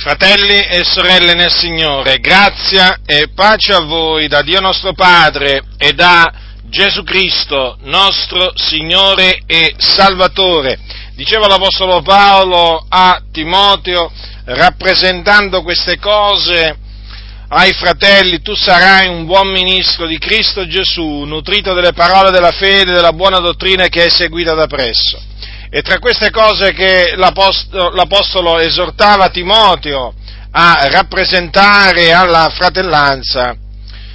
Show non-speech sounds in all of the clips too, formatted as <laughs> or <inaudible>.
Fratelli e sorelle nel Signore, grazia e pace a voi da Dio nostro Padre e da Gesù Cristo, nostro Signore e Salvatore. Diceva l'Apostolo Paolo a Timoteo, rappresentando queste cose ai fratelli, tu sarai un buon ministro di Cristo Gesù, nutrito delle parole della fede e della buona dottrina che è seguita da presso e tra queste cose che l'Apostolo, l'Apostolo esortava Timoteo a rappresentare alla fratellanza,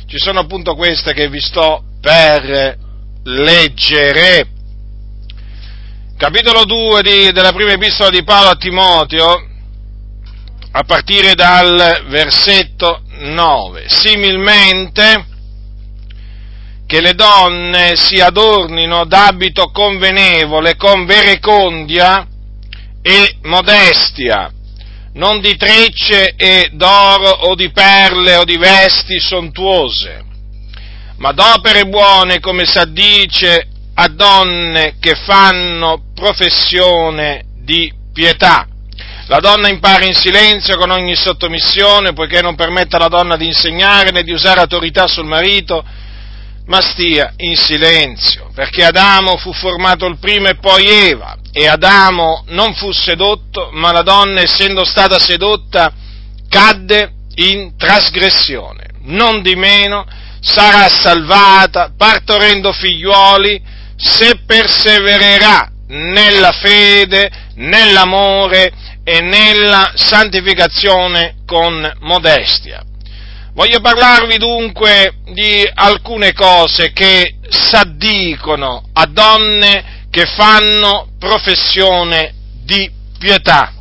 ci sono appunto queste che vi sto per leggere. Capitolo 2 di, della prima epistola di Paolo a Timoteo, a partire dal versetto 9. Similmente, che le donne si adornino d'abito convenevole, con verecondia e modestia, non di trecce e d'oro o di perle o di vesti sontuose, ma d'opere buone, come si addice a donne che fanno professione di pietà. La donna impara in silenzio con ogni sottomissione, poiché non permette alla donna di insegnare né di usare autorità sul marito, ma stia in silenzio, perché Adamo fu formato il primo e poi Eva, e Adamo non fu sedotto, ma la donna, essendo stata sedotta, cadde in trasgressione. Non di meno sarà salvata, partorendo figliuoli, se persevererà nella fede, nell'amore e nella santificazione con modestia. Voglio parlarvi dunque di alcune cose che s'addicono a donne che fanno professione di pietà.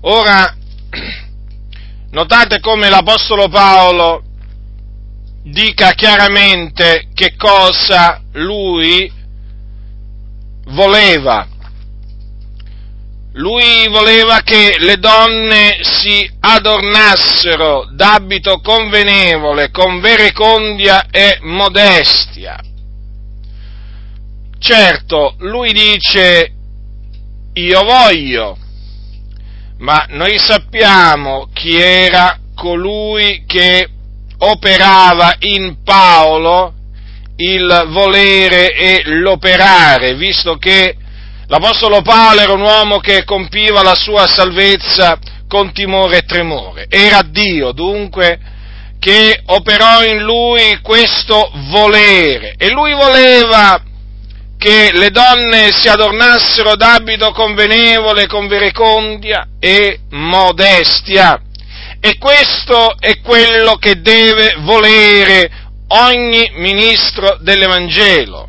Ora, notate come l'Apostolo Paolo dica chiaramente che cosa lui voleva lui voleva che le donne si adornassero d'abito convenevole, con verecondia e modestia. Certo, lui dice io voglio, ma noi sappiamo chi era colui che operava in Paolo il volere e l'operare, visto che L'Apostolo Paolo era un uomo che compiva la sua salvezza con timore e tremore. Era Dio, dunque, che operò in lui questo volere e lui voleva che le donne si adornassero d'abito convenevole, con verecondia e modestia. E questo è quello che deve volere ogni ministro dell'Evangelo.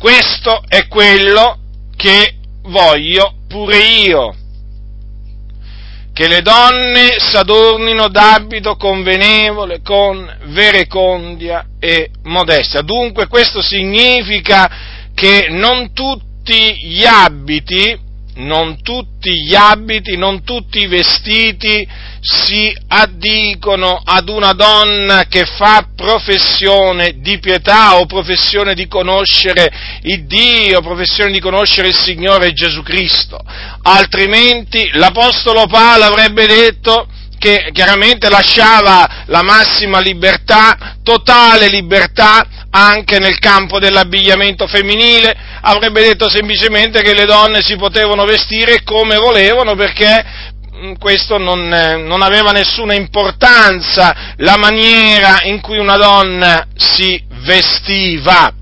Questo è quello che voglio pure io. Che le donne s'adornino d'abito convenevole, con verecondia e modestia. Dunque questo significa che non tutti gli abiti non tutti gli abiti, non tutti i vestiti si addicono ad una donna che fa professione di pietà o professione di conoscere il Dio, professione di conoscere il Signore Gesù Cristo. Altrimenti l'Apostolo Paolo avrebbe detto che chiaramente lasciava la massima libertà, totale libertà anche nel campo dell'abbigliamento femminile, avrebbe detto semplicemente che le donne si potevano vestire come volevano perché questo non, eh, non, aveva nessuna importanza la maniera in cui una donna si vestiva.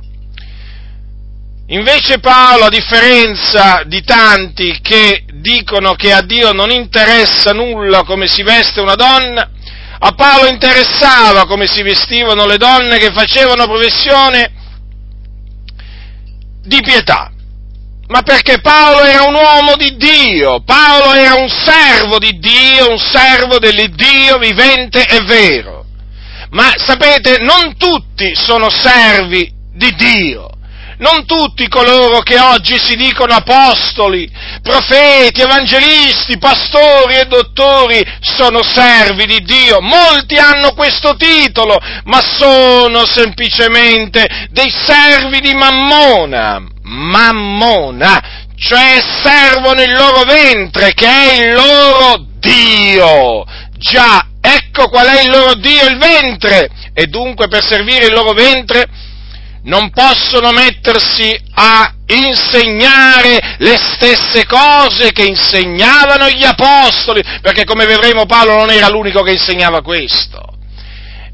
Invece Paolo, a differenza di tanti che dicono che a Dio non interessa nulla come si veste una donna, a Paolo interessava come si vestivano le donne che facevano professione di pietà. Ma perché Paolo era un uomo di Dio, Paolo era un servo di Dio, un servo dell'Iddio vivente e vero. Ma sapete, non tutti sono servi di Dio. Non tutti coloro che oggi si dicono apostoli, profeti, evangelisti, pastori e dottori sono servi di Dio. Molti hanno questo titolo, ma sono semplicemente dei servi di Mammona. Mammona, cioè servono il loro ventre, che è il loro Dio. Già, ecco qual è il loro Dio, il ventre. E dunque per servire il loro ventre non possono mettersi a insegnare le stesse cose che insegnavano gli apostoli, perché come vedremo Paolo non era l'unico che insegnava questo.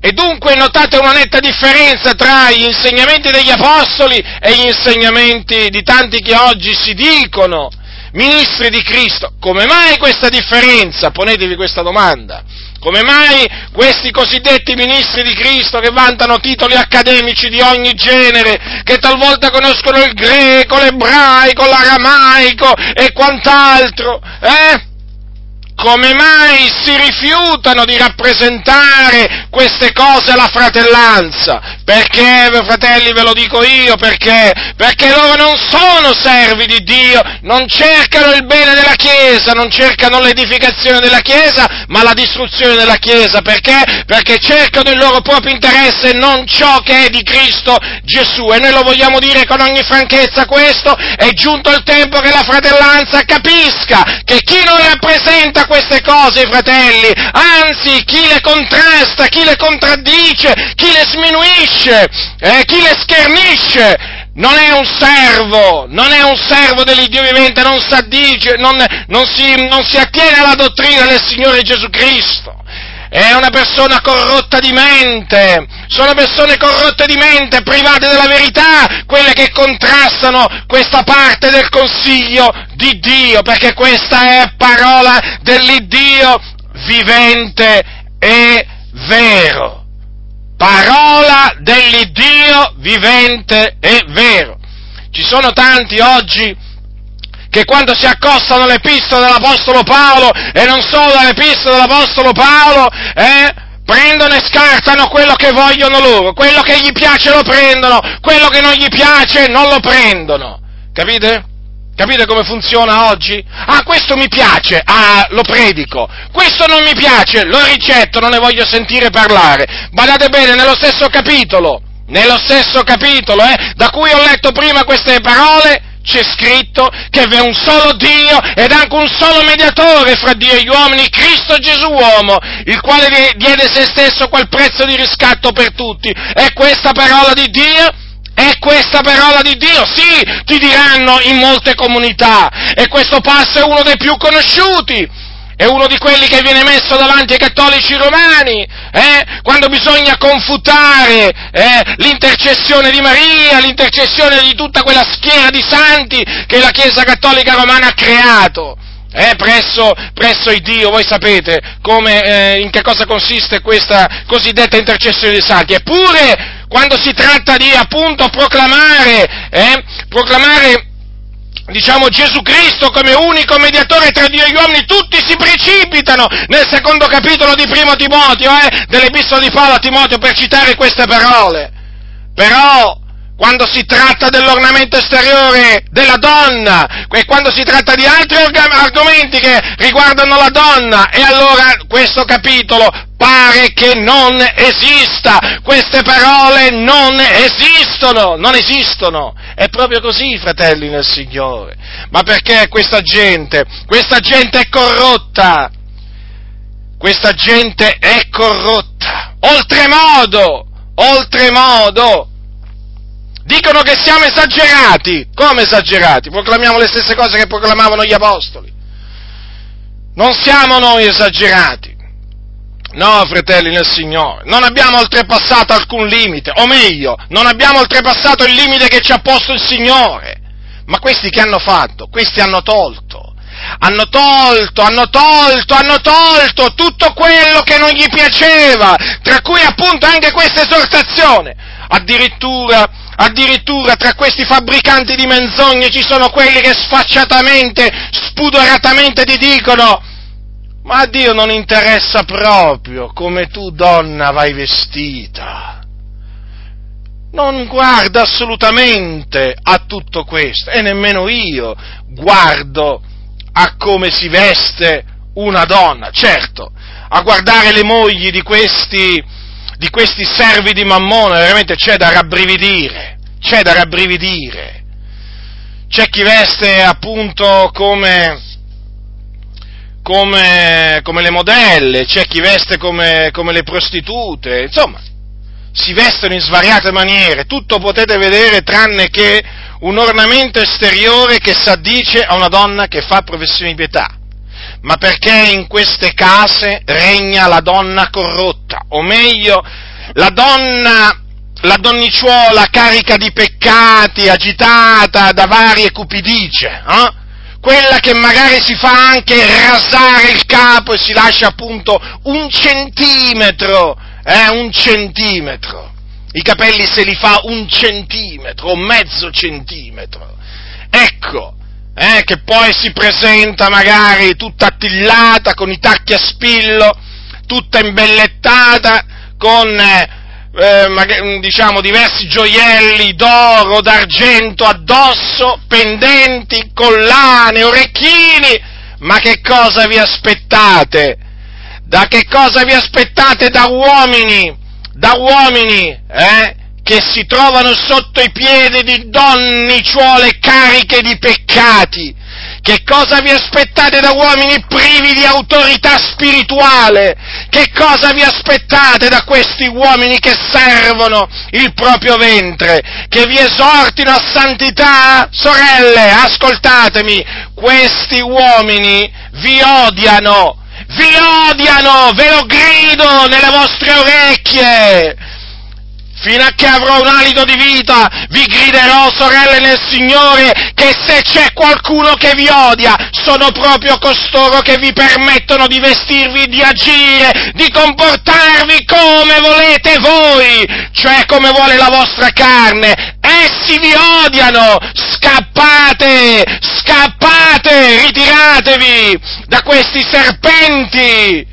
E dunque notate una netta differenza tra gli insegnamenti degli apostoli e gli insegnamenti di tanti che oggi si dicono ministri di Cristo. Come mai questa differenza? Ponetevi questa domanda. Come mai questi cosiddetti ministri di Cristo che vantano titoli accademici di ogni genere, che talvolta conoscono il greco, l'ebraico, l'aramaico e quant'altro, eh? come mai si rifiutano di rappresentare queste cose alla fratellanza? Perché, fratelli, ve lo dico io, perché? Perché loro non sono servi di Dio, non cercano il bene della Chiesa, non cercano l'edificazione della Chiesa, ma la distruzione della Chiesa. Perché? Perché cercano il loro proprio interesse e non ciò che è di Cristo Gesù. E noi lo vogliamo dire con ogni franchezza questo, è giunto il tempo che la fratellanza capisca che chi non rappresenta queste cose, fratelli, anzi chi le contrasta, chi le contraddice, chi le sminuisce, eh, chi le schernisce, non è un servo, non è un servo dell'Iddio vivente, non, s'addice, non, non, si, non si attiene alla dottrina del Signore Gesù Cristo è una persona corrotta di mente, sono persone corrotte di mente, private della verità, quelle che contrastano questa parte del consiglio di Dio, perché questa è parola dell'Iddio vivente e vero. Parola dell'Iddio vivente e vero. Ci sono tanti oggi che quando si accostano l'epistola dell'Apostolo Paolo, e non solo l'epistola dell'Apostolo Paolo, eh, prendono e scartano quello che vogliono loro, quello che gli piace lo prendono, quello che non gli piace non lo prendono. Capite? Capite come funziona oggi? Ah, questo mi piace, ah, lo predico. Questo non mi piace, lo ricetto, non ne voglio sentire parlare. Badate bene, nello stesso capitolo, nello stesso capitolo, eh, da cui ho letto prima queste parole, c'è scritto che vi un solo Dio ed anche un solo mediatore fra Dio e gli uomini, Cristo Gesù uomo, il quale diede se stesso quel prezzo di riscatto per tutti. È questa parola di Dio? È questa parola di Dio? Sì, ti diranno in molte comunità. E questo passo è uno dei più conosciuti è uno di quelli che viene messo davanti ai cattolici romani, eh? quando bisogna confutare eh? l'intercessione di Maria, l'intercessione di tutta quella schiera di santi che la Chiesa cattolica romana ha creato. Eh, presso, presso il Dio, voi sapete come, eh, in che cosa consiste questa cosiddetta intercessione dei santi. Eppure, quando si tratta di appunto proclamare, eh, proclamare diciamo Gesù Cristo come unico mediatore tra Dio e gli uomini, tutti si precipitano nel secondo capitolo di Primo Timoteo, eh, dell'epistola di Paolo a Timoteo per citare queste parole. Però, quando si tratta dell'ornamento esteriore della donna e quando si tratta di altri argomenti che riguardano la donna, e allora questo capitolo pare che non esista, queste parole non esistono, non esistono. È proprio così, fratelli nel Signore. Ma perché questa gente, questa gente è corrotta? Questa gente è corrotta, oltremodo, oltremodo. Dicono che siamo esagerati. Come esagerati? Proclamiamo le stesse cose che proclamavano gli apostoli. Non siamo noi esagerati. No, fratelli nel Signore, non abbiamo oltrepassato alcun limite, o meglio, non abbiamo oltrepassato il limite che ci ha posto il Signore. Ma questi che hanno fatto? Questi hanno tolto. Hanno tolto, hanno tolto, hanno tolto tutto quello che non gli piaceva, tra cui appunto anche questa esortazione. Addirittura, addirittura tra questi fabbricanti di menzogne ci sono quelli che sfacciatamente, spudoratamente ti dicono ma a Dio non interessa proprio come tu donna vai vestita. Non guarda assolutamente a tutto questo e nemmeno io guardo a come si veste una donna. Certo, a guardare le mogli di questi, di questi servi di Mammone veramente c'è da rabbrividire, c'è da rabbrividire. c'è chi veste appunto come, come, come le modelle, c'è chi veste come, come le prostitute, insomma, si vestono in svariate maniere, tutto potete vedere tranne che un ornamento esteriore che s'addice a una donna che fa professione di pietà. Ma perché in queste case regna la donna corrotta, o meglio, la donna, la donnicciuola carica di peccati, agitata da varie cupidicie, eh? quella che magari si fa anche rasare il capo e si lascia appunto un centimetro, eh, un centimetro. I capelli se li fa un centimetro o mezzo centimetro. Ecco, eh, che poi si presenta magari tutta attillata, con i tacchi a spillo, tutta imbellettata, con eh, eh, diciamo diversi gioielli d'oro, d'argento addosso, pendenti, collane, orecchini, ma che cosa vi aspettate? Da che cosa vi aspettate da uomini? Da uomini, eh? Che si trovano sotto i piedi di donnicciuole cariche di peccati, che cosa vi aspettate da uomini privi di autorità spirituale? Che cosa vi aspettate da questi uomini che servono il proprio ventre? Che vi esortino a santità? Sorelle, ascoltatemi, questi uomini vi odiano, vi odiano, ve lo grido nelle vostre orecchie! Fino a che avrò un alito di vita, vi griderò, sorelle nel Signore, che se c'è qualcuno che vi odia, sono proprio costoro che vi permettono di vestirvi, di agire, di comportarvi come volete voi, cioè come vuole la vostra carne. Essi vi odiano, scappate, scappate, ritiratevi da questi serpenti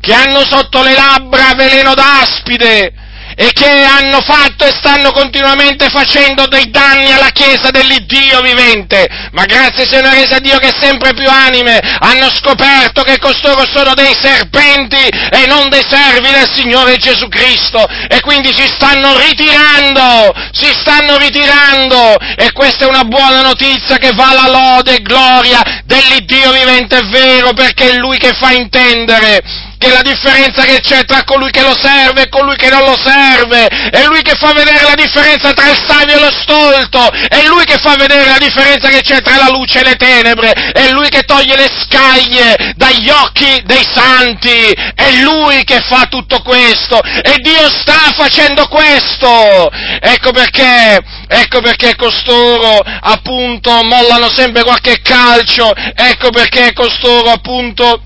che hanno sotto le labbra veleno d'aspide e che hanno fatto e stanno continuamente facendo dei danni alla Chiesa dell'Iddio vivente, ma grazie sia una resa a Dio che sempre più anime hanno scoperto che costoro sono dei serpenti e non dei servi del Signore Gesù Cristo. E quindi si stanno ritirando, si stanno ritirando. E questa è una buona notizia che va alla lode e gloria dell'Iddio vivente, è vero, perché è Lui che fa intendere che la differenza che c'è tra colui che lo serve e colui che non lo serve, è lui che fa vedere la differenza tra il savio e lo stolto, è lui che fa vedere la differenza che c'è tra la luce e le tenebre, è lui che toglie le scaglie dagli occhi dei santi, è lui che fa tutto questo. E Dio sta facendo questo. Ecco perché, ecco perché costoro appunto mollano sempre qualche calcio, ecco perché costoro appunto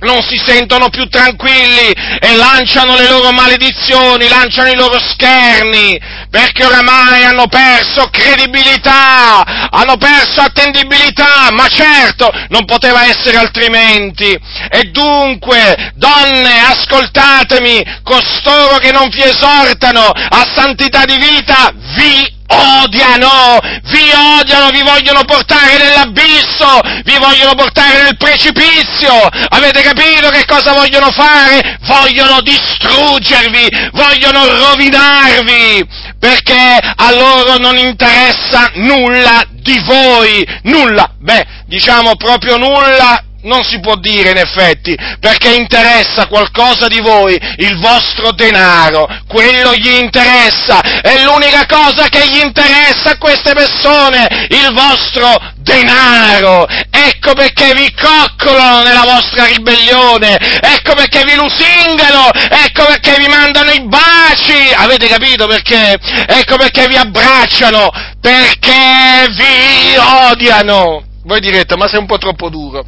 non si sentono più tranquilli e lanciano le loro maledizioni, lanciano i loro scherni, perché oramai hanno perso credibilità, hanno perso attendibilità, ma certo non poteva essere altrimenti. E dunque, donne, ascoltatemi, costoro che non vi esortano a santità di vita, vi odiano, vi odiano, vi vogliono portare nell'abisso, vi vogliono portare nel precipizio. Avete capito che cosa vogliono fare? Vogliono distruggervi, vogliono rovinarvi, perché a loro non interessa nulla di voi, nulla, beh, diciamo proprio nulla non si può dire in effetti, perché interessa qualcosa di voi, il vostro denaro, quello gli interessa, è l'unica cosa che gli interessa a queste persone, il vostro denaro. Ecco perché vi coccolano nella vostra ribellione, ecco perché vi lusingano, ecco perché vi mandano i baci, avete capito perché? Ecco perché vi abbracciano, perché vi odiano. Voi direte, ma sei un po' troppo duro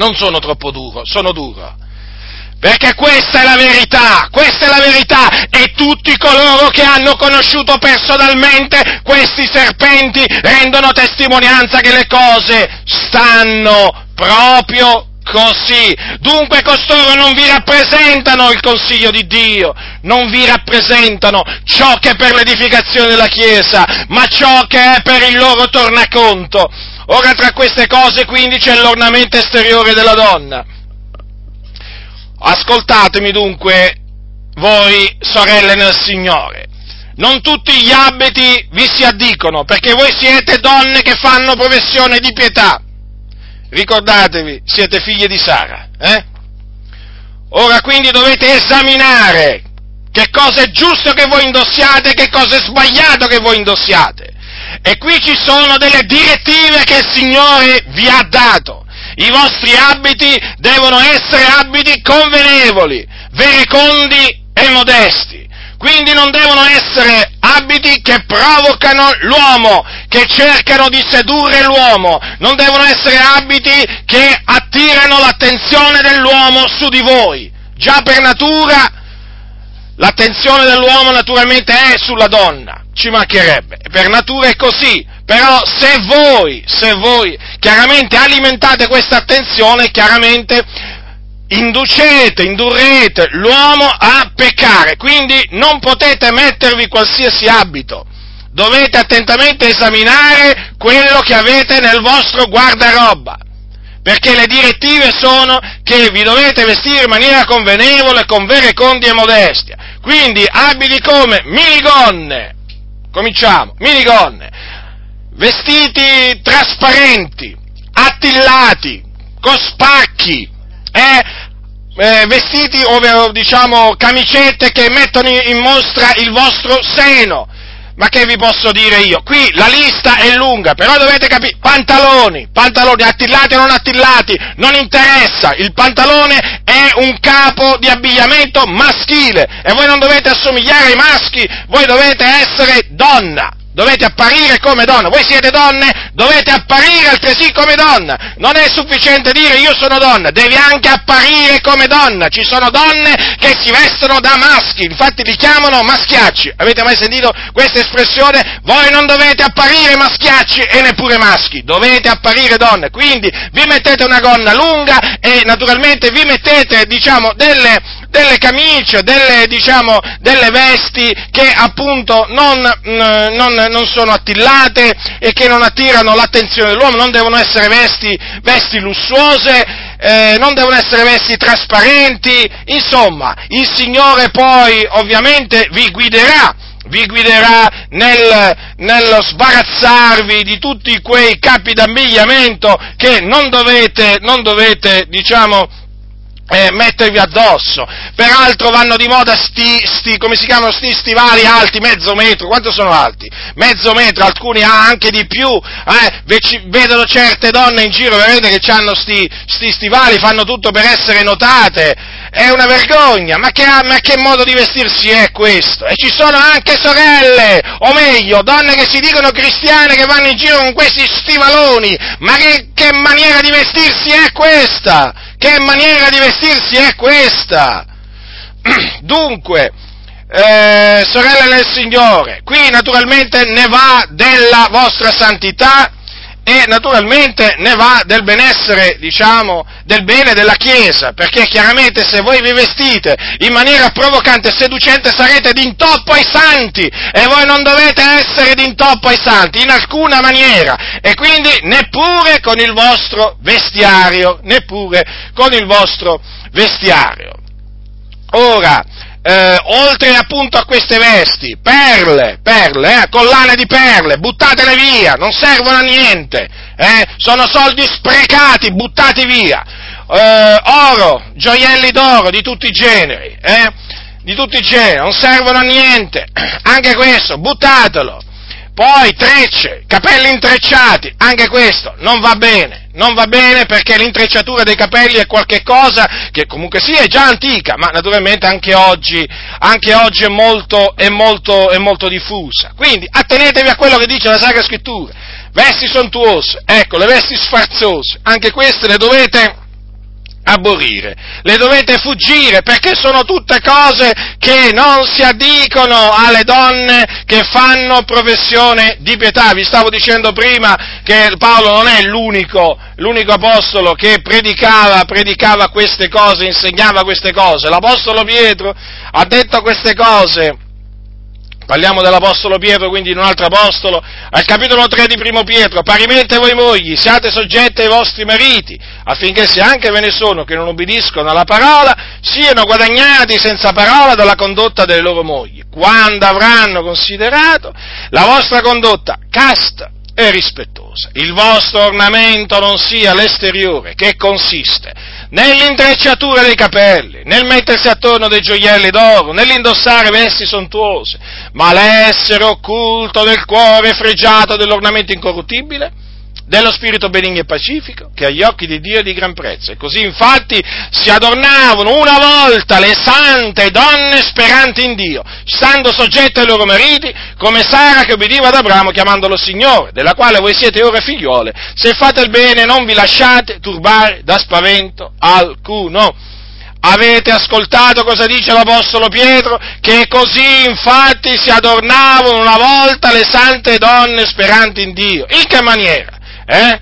non sono troppo duro, sono duro. Perché questa è la verità, questa è la verità e tutti coloro che hanno conosciuto personalmente questi serpenti rendono testimonianza che le cose stanno proprio così. Dunque costoro non vi rappresentano il consiglio di Dio, non vi rappresentano ciò che è per l'edificazione della Chiesa, ma ciò che è per il loro tornaconto. Ora tra queste cose quindi c'è l'ornamento esteriore della donna. Ascoltatemi dunque, voi sorelle nel Signore. non tutti gli abiti vi si addicono, perché voi siete donne che fanno professione di pietà. Ricordatevi, siete figlie di Sara, eh? Ora quindi dovete esaminare che cosa è giusto che voi indossiate e che cosa è sbagliato che voi indossiate. E qui ci sono delle direttive che il Signore vi ha dato. I vostri abiti devono essere abiti convenevoli, verecondi e modesti. Quindi non devono essere abiti che provocano l'uomo, che cercano di sedurre l'uomo, non devono essere abiti che attirano l'attenzione dell'uomo su di voi. Già per natura l'attenzione dell'uomo naturalmente è sulla donna, ci mancherebbe, per natura è così, però se voi, se voi chiaramente alimentate questa attenzione, chiaramente inducete, indurrete l'uomo a peccare, quindi non potete mettervi qualsiasi abito, dovete attentamente esaminare quello che avete nel vostro guardaroba, perché le direttive sono che vi dovete vestire in maniera convenevole, con vere condi e modestia, quindi abiti come minigonne, cominciamo, minigonne, vestiti trasparenti, attillati, con spacchi, eh, eh, vestiti ovvero diciamo camicette che mettono in mostra il vostro seno. Ma che vi posso dire io? Qui la lista è lunga, però dovete capire, pantaloni, pantaloni attillati o non attillati, non interessa, il pantalone è un capo di abbigliamento maschile e voi non dovete assomigliare ai maschi, voi dovete essere donna. Dovete apparire come donna, voi siete donne, dovete apparire altresì come donna. Non è sufficiente dire io sono donna, devi anche apparire come donna. Ci sono donne che si vestono da maschi, infatti li chiamano maschiacci. Avete mai sentito questa espressione? Voi non dovete apparire maschiacci e neppure maschi, dovete apparire donne. Quindi vi mettete una gonna lunga e naturalmente vi mettete, diciamo, delle, delle camicie, delle, diciamo, delle vesti che appunto non, mm, non, non, sono attillate e che non attirano l'attenzione dell'uomo, non devono essere vesti, vesti lussuose, eh, non devono essere vesti trasparenti, insomma, il Signore poi ovviamente vi guiderà vi guiderà nel, nello sbarazzarvi di tutti quei capi d'abbigliamento che non dovete, non dovete diciamo, eh, mettervi addosso. Peraltro vanno di moda sti, sti, come si chiamano, sti stivali alti, mezzo metro, quanto sono alti? Mezzo metro, alcuni anche di più, eh? vedono certe donne in giro, vedete che hanno sti, sti stivali, fanno tutto per essere notate, è una vergogna, ma che, ma che, modo di vestirsi è questo? E ci sono anche sorelle, o meglio, donne che si dicono cristiane che vanno in giro con questi stivaloni, ma che, che maniera di vestirsi è questa? Che maniera di vestirsi è questa? <clears throat> Dunque, eh, sorelle nel Signore, qui naturalmente ne va della vostra santità e naturalmente ne va del benessere, diciamo, del bene della Chiesa, perché chiaramente se voi vi vestite in maniera provocante e seducente sarete d'intoppo ai santi e voi non dovete essere d'intoppo ai santi in alcuna maniera e quindi neppure con il vostro vestiario, neppure con il vostro vestiario. Ora, eh, oltre appunto a queste vesti, perle, perle, eh, collane di perle, buttatele via, non servono a niente, eh, sono soldi sprecati, buttati via, eh, oro, gioielli d'oro di tutti i generi, eh, di tutti i generi, non servono a niente, <clears throat> anche questo, buttatelo, poi trecce, capelli intrecciati, anche questo non va bene, non va bene perché l'intrecciatura dei capelli è qualcosa che comunque sì è già antica, ma naturalmente anche oggi, anche oggi è, molto, è, molto, è molto diffusa. Quindi attenetevi a quello che dice la Sacra Scrittura, vesti sontuose, ecco, le vesti sfarzose, anche queste le dovete aborrire, le dovete fuggire perché sono tutte cose che non si addicono alle donne che fanno professione di pietà. Vi stavo dicendo prima che Paolo non è l'unico, l'unico apostolo che predicava, predicava queste cose, insegnava queste cose. L'apostolo Pietro ha detto queste cose parliamo dell'Apostolo Pietro, quindi di un altro Apostolo, al capitolo 3 di Primo Pietro, parimente voi mogli, siate soggetti ai vostri mariti, affinché se anche ve ne sono che non obbediscono alla parola, siano guadagnati senza parola dalla condotta delle loro mogli, quando avranno considerato la vostra condotta casta e rispettosa. Il vostro ornamento non sia l'esteriore, che consiste nell'intrecciatura dei capelli, nel mettersi attorno dei gioielli d'oro, nell'indossare vesti sontuose, ma l'essere occulto del cuore fregiato dell'ornamento incorruttibile, dello spirito benigno e pacifico, che agli occhi di Dio è di gran prezzo. E così infatti si adornavano una volta le sante donne speranti in Dio, stando soggette ai loro mariti, come Sara che obbediva ad Abramo chiamandolo Signore, della quale voi siete ora figliuole. Se fate il bene non vi lasciate turbare da spavento alcuno. Avete ascoltato cosa dice l'Apostolo Pietro? Che così infatti si adornavano una volta le sante donne speranti in Dio. In che maniera? Eh?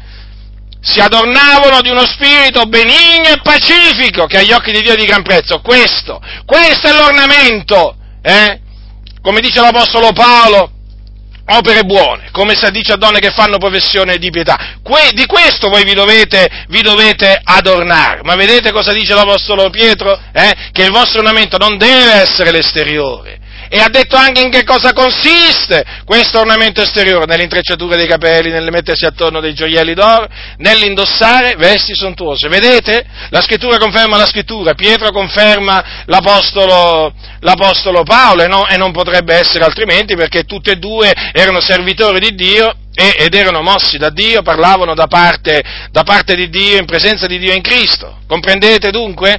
si adornavano di uno spirito benigno e pacifico che agli occhi di Dio è di gran prezzo. Questo, questo è l'ornamento, eh? come dice l'Apostolo Paolo, opere buone, come si dice a donne che fanno professione di pietà. Que- di questo voi vi dovete, vi dovete, adornare. Ma vedete cosa dice l'Apostolo Pietro? Eh? Che il vostro ornamento non deve essere l'esteriore, e ha detto anche in che cosa consiste questo ornamento esteriore, nell'intrecciatura dei capelli, nel mettersi attorno dei gioielli d'oro, nell'indossare vesti sontuose. Vedete? La scrittura conferma la scrittura, Pietro conferma l'apostolo, l'apostolo Paolo e, no, e non potrebbe essere altrimenti perché tutti e due erano servitori di Dio ed erano mossi da Dio, parlavano da parte, da parte, di Dio, in presenza di Dio in Cristo. Comprendete dunque?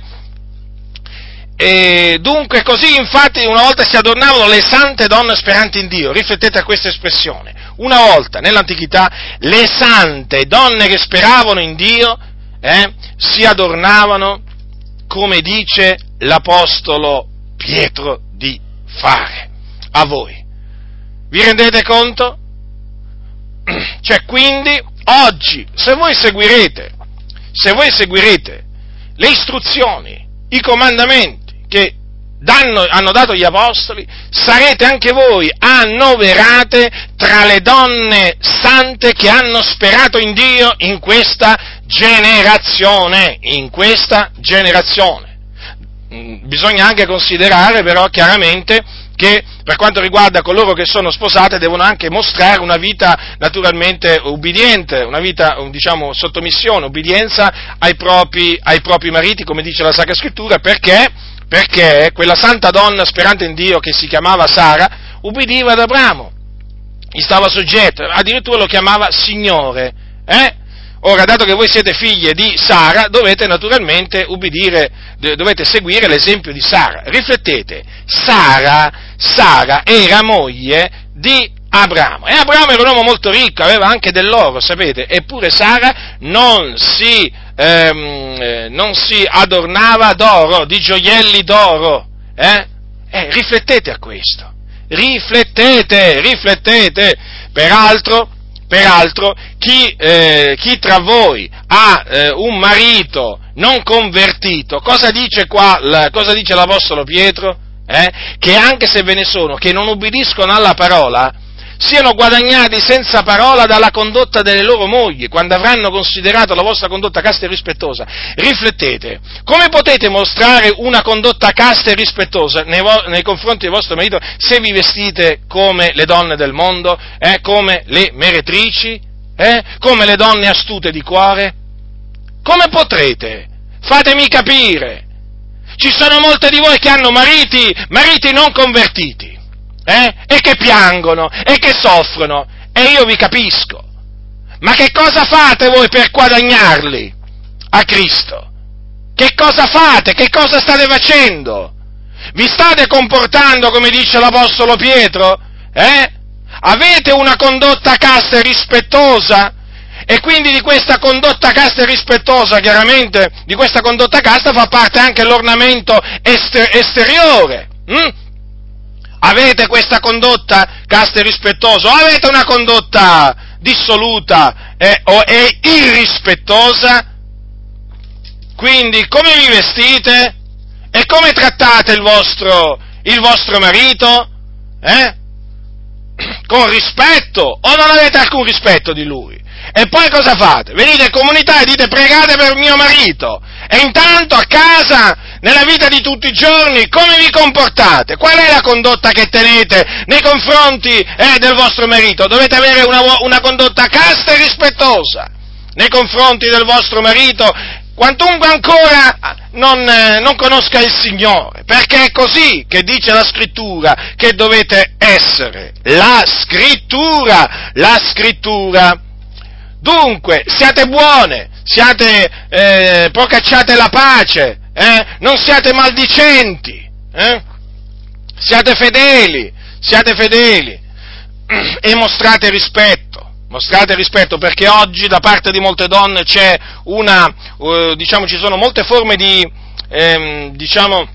E dunque così infatti una volta si adornavano le sante donne speranti in Dio, riflettete a questa espressione, una volta nell'antichità le sante donne che speravano in Dio eh, si adornavano come dice l'Apostolo Pietro di fare a voi. Vi rendete conto? <clears throat> Cioè quindi oggi se voi seguirete, se voi seguirete le istruzioni, i comandamenti, che danno, hanno dato gli apostoli, sarete anche voi annoverate tra le donne sante che hanno sperato in Dio in questa generazione, in questa generazione. Mm, bisogna anche considerare però chiaramente che per quanto riguarda coloro che sono sposate devono anche mostrare una vita naturalmente ubbidiente, una vita diciamo sottomissione, ubbidienza ai propri, ai propri mariti, come dice la Sacra Scrittura, perché perché quella santa donna sperante in Dio che si chiamava Sara ubbidiva ad Abramo, gli stava soggetto, addirittura lo chiamava Signore. Eh? Ora, dato che voi siete figlie di Sara, dovete naturalmente ubbidire, dovete seguire l'esempio di Sara. Riflettete, Sara, Sara era moglie di Abramo. E Abramo era un uomo molto ricco, aveva anche dell'oro, sapete, eppure Sara non si ehm, eh, non si adornava d'oro, di gioielli d'oro. Eh? Eh, riflettete a questo, riflettete, riflettete. Peraltro, peraltro chi, eh, chi, tra voi ha eh, un marito non convertito, cosa dice qua, la, cosa dice l'Apostolo Pietro? Eh? Che anche se ve ne sono, che non ubbidiscono alla parola, siano guadagnati senza parola dalla condotta delle loro mogli, quando avranno considerato la vostra condotta casta e rispettosa. Riflettete, come potete mostrare una condotta casta e rispettosa nei, vo- nei confronti del vostro marito se vi vestite come le donne del mondo, eh, come le meretrici, eh, come le donne astute di cuore? Come potrete? Fatemi capire. Ci sono molte di voi che hanno mariti, mariti non convertiti eh? e che piangono e che soffrono e io vi capisco. Ma che cosa fate voi per guadagnarli a Cristo? Che cosa fate? Che cosa state facendo? Vi state comportando come dice l'Apostolo Pietro? Eh? Avete una condotta casta e rispettosa? E quindi di questa condotta casta e rispettosa, chiaramente, di questa condotta casta fa parte anche l'ornamento ester- esteriore. Hm? Avete questa condotta casta e rispettosa o avete una condotta dissoluta eh, o è irrispettosa? Quindi come vi vestite? E come trattate il vostro, il vostro marito? Eh? Con rispetto o non avete alcun rispetto di lui? E poi cosa fate? Venite in comunità e dite pregate per mio marito. E intanto a casa, nella vita di tutti i giorni, come vi comportate? Qual è la condotta che tenete nei confronti eh, del vostro marito? Dovete avere una, una condotta casta e rispettosa nei confronti del vostro marito, quantunque ancora non, eh, non, conosca il Signore, perché è così che dice la scrittura che dovete essere. La scrittura, la scrittura. Dunque, siate buone, siate, eh, procacciate la pace, eh? non siate maldicenti, eh? siate fedeli, siate fedeli <clears throat> e mostrate rispetto mostrate rispetto perché oggi da parte di molte donne c'è una, uh, diciamo, ci sono molte forme di, ehm, diciamo,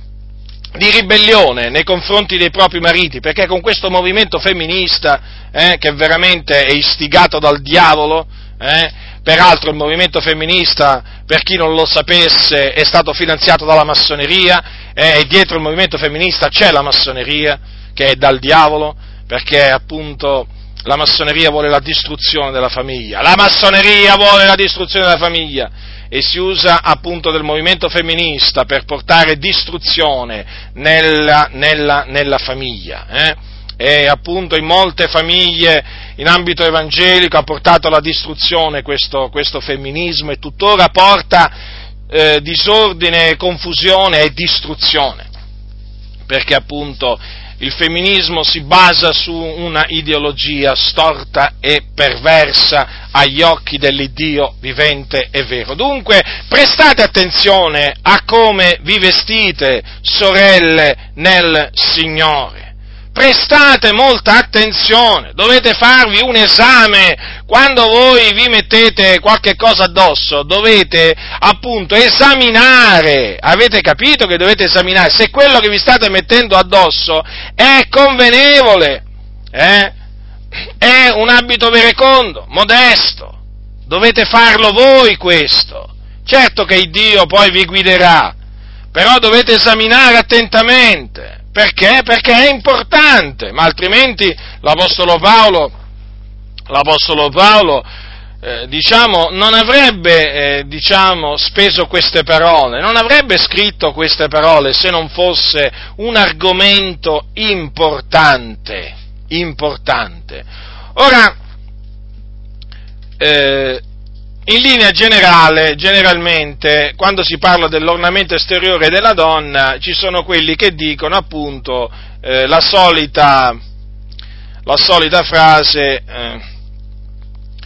di ribellione nei confronti dei propri mariti, perché con questo movimento femminista, eh, che veramente è istigato dal diavolo, eh, peraltro il movimento femminista, per chi non lo sapesse, è stato finanziato dalla massoneria, eh, e dietro il movimento femminista c'è la massoneria, che è dal diavolo, perché appunto la massoneria vuole la distruzione della famiglia, la massoneria vuole la distruzione della famiglia e si usa appunto del movimento femminista per portare distruzione nella, nella, nella famiglia. Eh? E appunto in molte famiglie in ambito evangelico ha portato alla distruzione questo, questo femminismo e tuttora porta eh, disordine, confusione e distruzione. Perché appunto il femminismo si basa su una ideologia storta e perversa agli occhi dell'Iddio vivente e vero. Dunque prestate attenzione a come vi vestite, sorelle nel Signore prestate molta attenzione, dovete farvi un esame, quando voi vi mettete qualche cosa addosso, dovete appunto esaminare, avete capito che dovete esaminare? Se quello che vi state mettendo addosso è convenevole, eh? è un abito verecondo, modesto, dovete farlo voi questo, certo che Dio poi vi guiderà, però dovete esaminare attentamente, perché? Perché è importante, ma altrimenti l'Apostolo Paolo, l'Apostolo Paolo eh, diciamo, non avrebbe eh, diciamo, speso queste parole, non avrebbe scritto queste parole se non fosse un argomento importante, importante. Ora, eh, in linea generale, generalmente, quando si parla dell'ornamento esteriore della donna, ci sono quelli che dicono appunto eh, la, solita, la, solita, frase eh,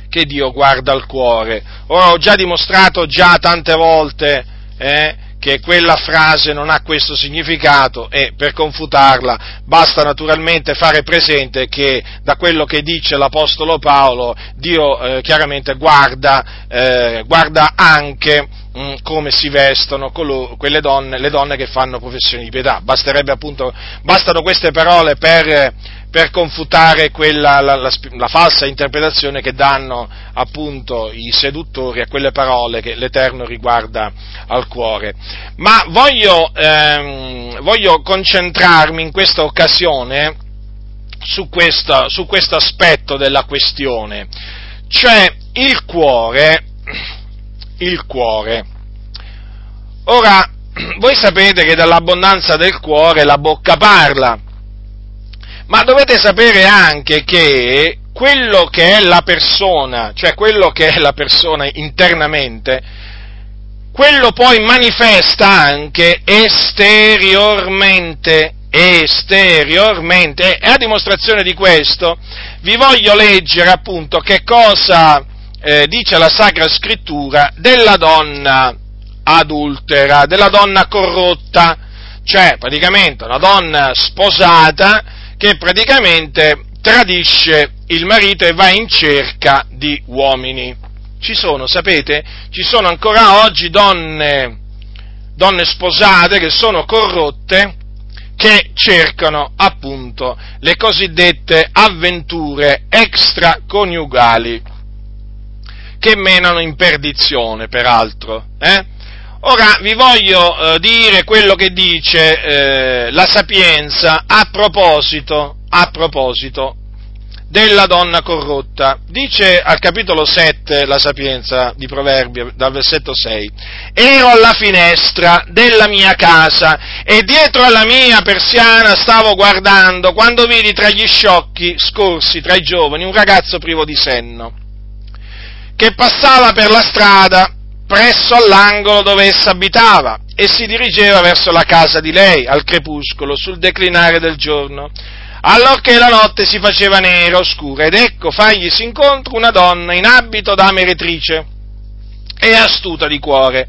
che Dio guarda al cuore. Ora ho già dimostrato già tante volte eh, che quella frase non ha questo significato e per confutarla basta naturalmente fare presente che da quello che dice l'Apostolo Paolo Dio eh, chiaramente guarda, eh, guarda anche mm, come si vestono quelle donne, le donne che fanno professione di pietà. Basterebbe appunto, bastano queste parole per per confutare quella, la, la, la, falsa interpretazione che danno appunto i seduttori a quelle parole che l'Eterno riguarda al cuore. Ma voglio, ehm, voglio concentrarmi in questa occasione su questo, su questo aspetto della questione, cioè il cuore, il cuore. Ora, voi sapete che dall'abbondanza del cuore la bocca parla, ma dovete sapere anche che quello che è la persona, cioè quello che è la persona internamente, quello poi manifesta anche esteriormente, esteriormente, e a dimostrazione di questo vi voglio leggere appunto che cosa eh, dice la Sacra Scrittura della donna adultera, della donna corrotta, cioè praticamente una donna sposata che praticamente tradisce il marito e va in cerca di uomini. Ci sono, sapete, ci sono ancora oggi donne, donne sposate che sono corrotte, che cercano appunto le cosiddette avventure extraconiugali, che menano in perdizione, peraltro. Eh? Ora vi voglio eh, dire quello che dice eh, la sapienza a proposito, a proposito della donna corrotta. Dice al capitolo 7 la sapienza di Proverbi, dal versetto 6, ero alla finestra della mia casa e dietro alla mia persiana stavo guardando quando vidi tra gli sciocchi scorsi, tra i giovani, un ragazzo privo di senno, che passava per la strada presso all'angolo dove essa abitava e si dirigeva verso la casa di lei al crepuscolo sul declinare del giorno. Allorché la notte si faceva nera, oscura, ed ecco fargli si incontra una donna in abito da meretrice e astuta di cuore,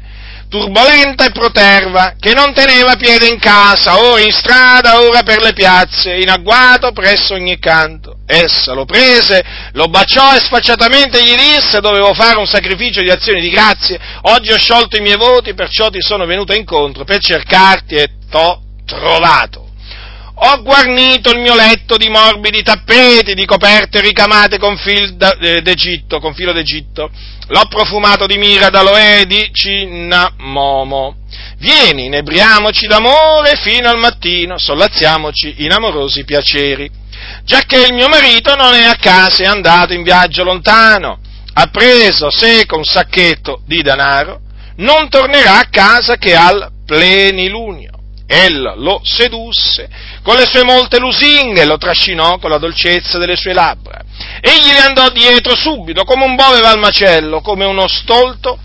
turbolenta e proterva, che non teneva piede in casa, ora in strada, ora per le piazze, in agguato presso ogni canto. Essa lo prese, lo baciò e sfacciatamente gli disse dovevo fare un sacrificio di azioni di grazie, oggi ho sciolto i miei voti, perciò ti sono venuta incontro per cercarti e t'ho trovato ho guarnito il mio letto di morbidi tappeti, di coperte ricamate con, fil d'Egitto, con filo d'Egitto, l'ho profumato di mira d'aloe e di cinnamomo. Vieni, inebriamoci d'amore fino al mattino, sollazziamoci in amorosi piaceri. Giacché il mio marito non è a casa, è andato in viaggio lontano, ha preso seco un sacchetto di denaro, non tornerà a casa che al plenilunio. Ella lo sedusse con le sue molte lusinghe, lo trascinò con la dolcezza delle sue labbra. Egli le andò dietro subito, come un bove va al macello, come uno stolto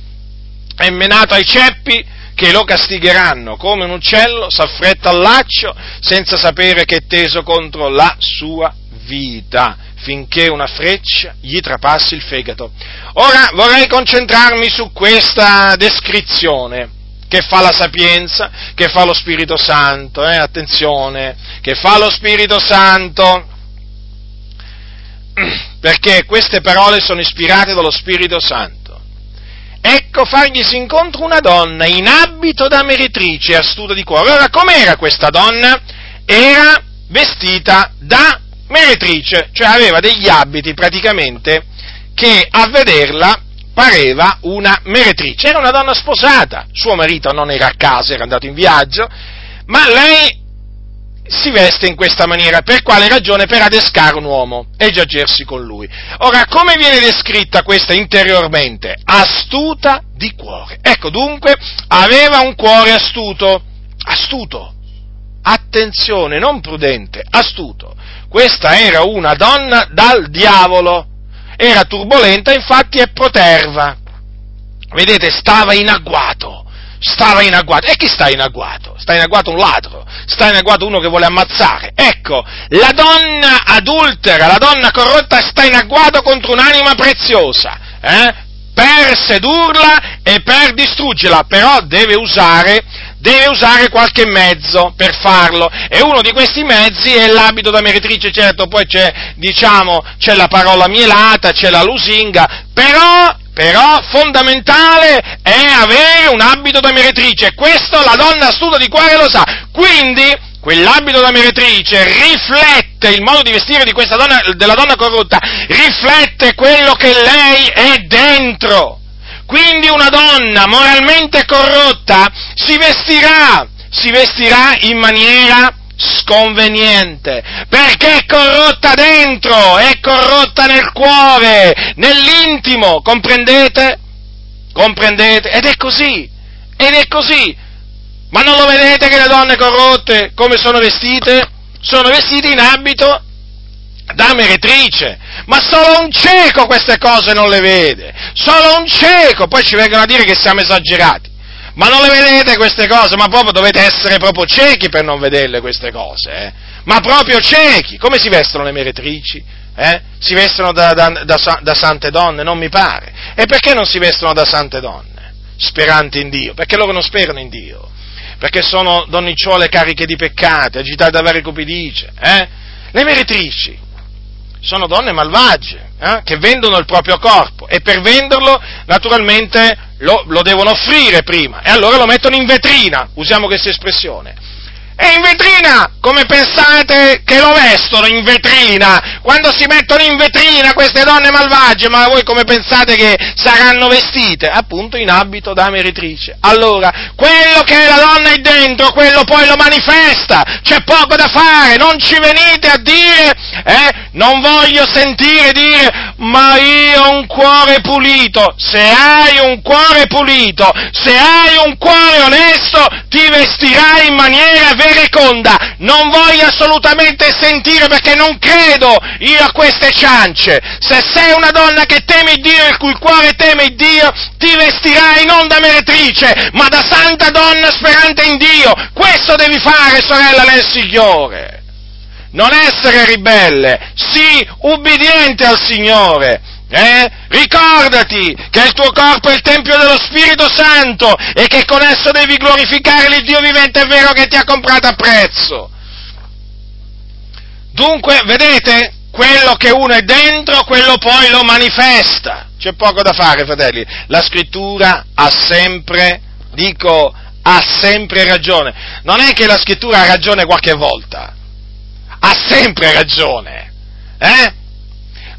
è menato ai ceppi che lo castigheranno, come un uccello s'affretta al laccio senza sapere che è teso contro la sua vita finché una freccia gli trapassi il fegato. Ora vorrei concentrarmi su questa descrizione che fa la sapienza, che fa lo Spirito Santo, eh, attenzione, che fa lo Spirito Santo, <clears throat> perché queste parole sono ispirate dallo Spirito Santo. Ecco fargli si incontra una donna in abito da meretrice, astuta di cuore. Ora, com'era questa donna? Era vestita da meretrice, cioè aveva degli abiti praticamente che a vederla pareva una meretrice, era una donna sposata, suo marito non era a casa, era andato in viaggio, ma lei si veste in questa maniera, per quale ragione? Per adescare un uomo e giacersi con lui. Ora, come viene descritta questa interiormente? Astuta di cuore. Ecco, dunque, aveva un cuore astuto, astuto, attenzione, non prudente, astuto. Questa era una donna dal diavolo, era turbolenta, infatti è proterva. Vedete, stava in agguato. Stava in agguato. E chi sta in agguato? Sta in agguato un ladro, sta in agguato uno che vuole ammazzare. Ecco, la donna adultera, la donna corrotta sta in agguato contro un'anima preziosa, eh? per sedurla e per distruggerla, però deve usare deve usare qualche mezzo per farlo. E uno di questi mezzi è l'abito da meretrice, certo, poi c'è, diciamo, c'è la parola mielata, c'è la lusinga, però, però fondamentale è avere un abito da meretrice, questo la donna astuta di cuore lo sa, quindi quell'abito da meretrice riflette il modo di vestire di donna, della donna corrotta, riflette quello che lei è dentro. Quindi una donna moralmente corrotta si vestirà, si vestirà in maniera sconveniente, perché è corrotta dentro, è corrotta nel cuore, nell'intimo, comprendete? Comprendete? Ed è così, ed è così. Ma non lo vedete che le donne corrotte come sono vestite? Sono vestite in abito da meretrice, ma solo un cieco queste cose non le vede, solo un cieco, poi ci vengono a dire che siamo esagerati, ma non le vedete queste cose, ma proprio dovete essere proprio ciechi per non vederle queste cose, eh? ma proprio ciechi, come si vestono le meretrici? Eh? Si vestono da, da, da, da sante donne? Non mi pare. E perché non si vestono da sante donne? Speranti in Dio? Perché loro non sperano in Dio? Perché sono donnicciole cariche di peccati, agitate da varie cupidice, eh? Le meretrici sono donne malvagie, eh, che vendono il proprio corpo e per venderlo naturalmente lo, lo devono offrire prima e allora lo mettono in vetrina, usiamo questa espressione. E in vetrina, come pensate che lo vestono in vetrina? Quando si mettono in vetrina queste donne malvagie, ma voi come pensate che saranno vestite? Appunto in abito da meretrice. Allora, quello che la donna è dentro, quello poi lo manifesta, c'è poco da fare, non ci venite a dire, eh, non voglio sentire dire ma io ho un cuore pulito. Se hai un cuore pulito, se hai un cuore onesto, ti vestirai in maniera vereconda. Non voglio assolutamente sentire perché non credo io a queste ciance. Se sei una donna che teme Dio e il cui cuore teme Dio, ti vestirai non da meretrice, ma da santa donna sperante in Dio. Questo devi fare, sorella nel Signore non essere ribelle, sii ubbidiente al Signore. Eh? Ricordati che il tuo corpo è il Tempio dello Spirito Santo e che con esso devi glorificare l'Iddio vivente e vero che ti ha comprato a prezzo. Dunque, vedete, quello che uno è dentro, quello poi lo manifesta. C'è poco da fare, fratelli. La scrittura ha sempre, dico, ha sempre ragione. Non è che la scrittura ha ragione qualche volta ha sempre ragione. Eh?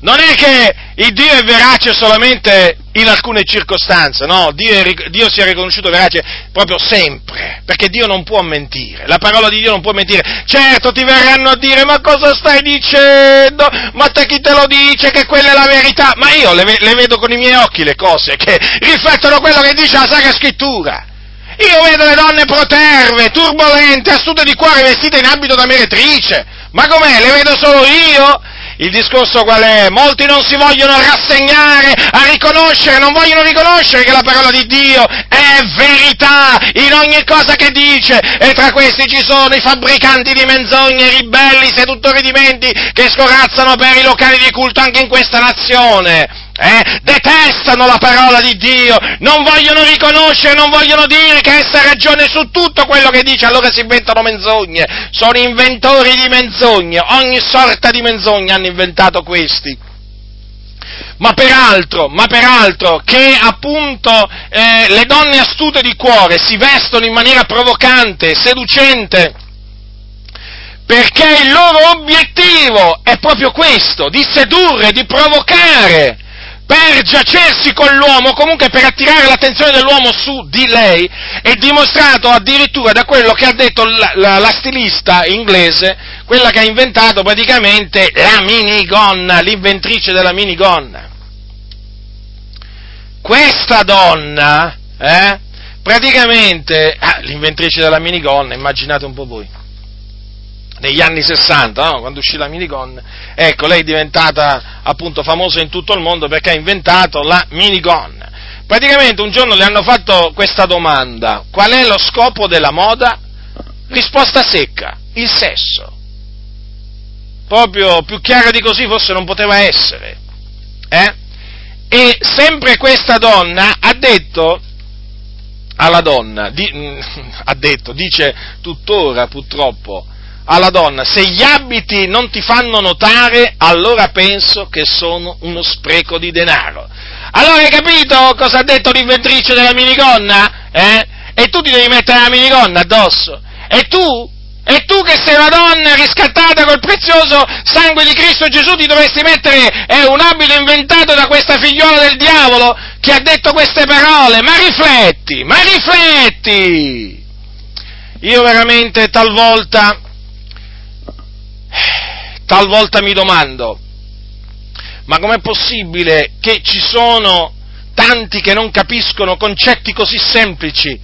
Non è che il Dio è verace solamente in alcune circostanze, no, Dio, è, Dio si è riconosciuto verace proprio sempre, perché Dio non può mentire, la parola di Dio non può mentire. Certo ti verranno a dire, ma cosa stai dicendo? Ma te chi te lo dice che quella è la verità? Ma io le, le vedo con i miei occhi le cose che riflettono quello che dice la Sacra Scrittura. Io vedo le donne proterve, turbolente, astute di cuore, vestite in abito da meretrice. Ma com'è? Le vedo solo io? Il discorso qual è? Molti non si vogliono rassegnare a riconoscere, non vogliono riconoscere che la parola di Dio è verità in ogni cosa che dice e tra questi ci sono i fabbricanti di menzogne, i ribelli, i seduttori di menti che scorazzano per i locali di culto anche in questa nazione eh, detestano la parola di Dio, non vogliono riconoscere, non vogliono dire che essa ha ragione su tutto quello che dice, allora si inventano menzogne, sono inventori di menzogne, ogni sorta di menzogne hanno inventato questi. Ma peraltro, ma peraltro, che appunto eh, le donne astute di cuore si vestono in maniera provocante, seducente, perché il loro obiettivo è proprio questo, di sedurre, di provocare, per giacersi con l'uomo, comunque per attirare l'attenzione dell'uomo su di lei, è dimostrato addirittura da quello che ha detto la, la, la stilista inglese, quella che ha inventato praticamente la minigonna, l'inventrice della minigonna. Questa donna, eh, praticamente, ah, l'inventrice della minigonna, immaginate un po' voi negli anni 60, no? quando uscì la minigun, ecco, lei è diventata appunto famosa in tutto il mondo perché ha inventato la minigun. Praticamente un giorno le hanno fatto questa domanda, qual è lo scopo della moda? Risposta secca, il sesso. Proprio più chiara di così forse non poteva essere. Eh? E sempre questa donna ha detto alla donna, di, <laughs> ha detto, dice tuttora purtroppo, alla donna, se gli abiti non ti fanno notare, allora penso che sono uno spreco di denaro. Allora hai capito cosa ha detto l'inventrice della minigonna? Eh? E tu ti devi mettere la minigonna addosso. E tu? E tu che sei una donna riscattata col prezioso sangue di Cristo Gesù ti dovresti mettere eh, un abito inventato da questa figliola del diavolo che ha detto queste parole. Ma rifletti, ma rifletti! Io veramente talvolta talvolta mi domando, ma com'è possibile che ci sono tanti che non capiscono concetti così semplici?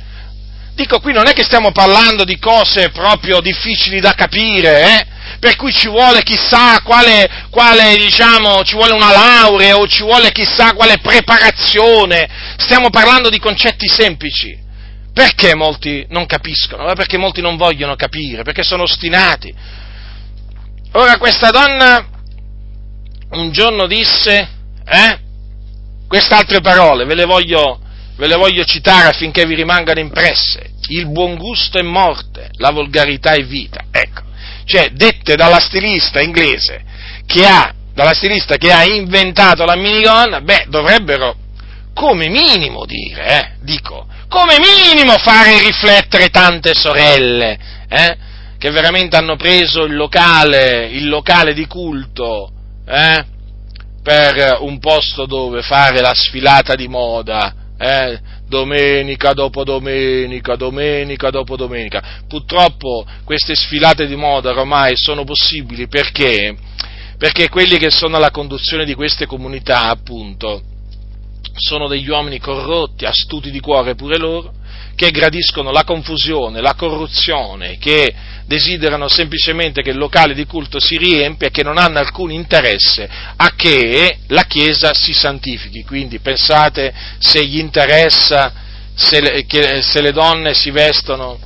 Dico, qui non è che stiamo parlando di cose proprio difficili da capire, eh? per cui ci vuole chissà quale, quale, diciamo, ci vuole una laurea o ci vuole chissà quale preparazione, stiamo parlando di concetti semplici. Perché molti non capiscono? Perché molti non vogliono capire, perché sono ostinati, Ora questa donna un giorno disse, eh, queste altre parole, ve le, voglio, ve le voglio citare affinché vi rimangano impresse. Il buon gusto è morte, la volgarità è vita. Ecco, cioè dette dalla stilista inglese che ha, dalla stilista che ha inventato la minigonna, beh, dovrebbero come minimo dire, eh, dico, come minimo fare riflettere tante sorelle, eh, che veramente hanno preso il locale, il locale di culto eh, per un posto dove fare la sfilata di moda, eh, domenica dopo domenica, domenica dopo domenica. Purtroppo queste sfilate di moda ormai sono possibili perché perché quelli che sono alla conduzione di queste comunità, appunto, sono degli uomini corrotti, astuti di cuore pure loro, che gradiscono la confusione, la corruzione, che desiderano semplicemente che il locale di culto si riempia e che non hanno alcun interesse a che la Chiesa si santifichi. Quindi pensate se gli interessa se le, che, se le donne si vestono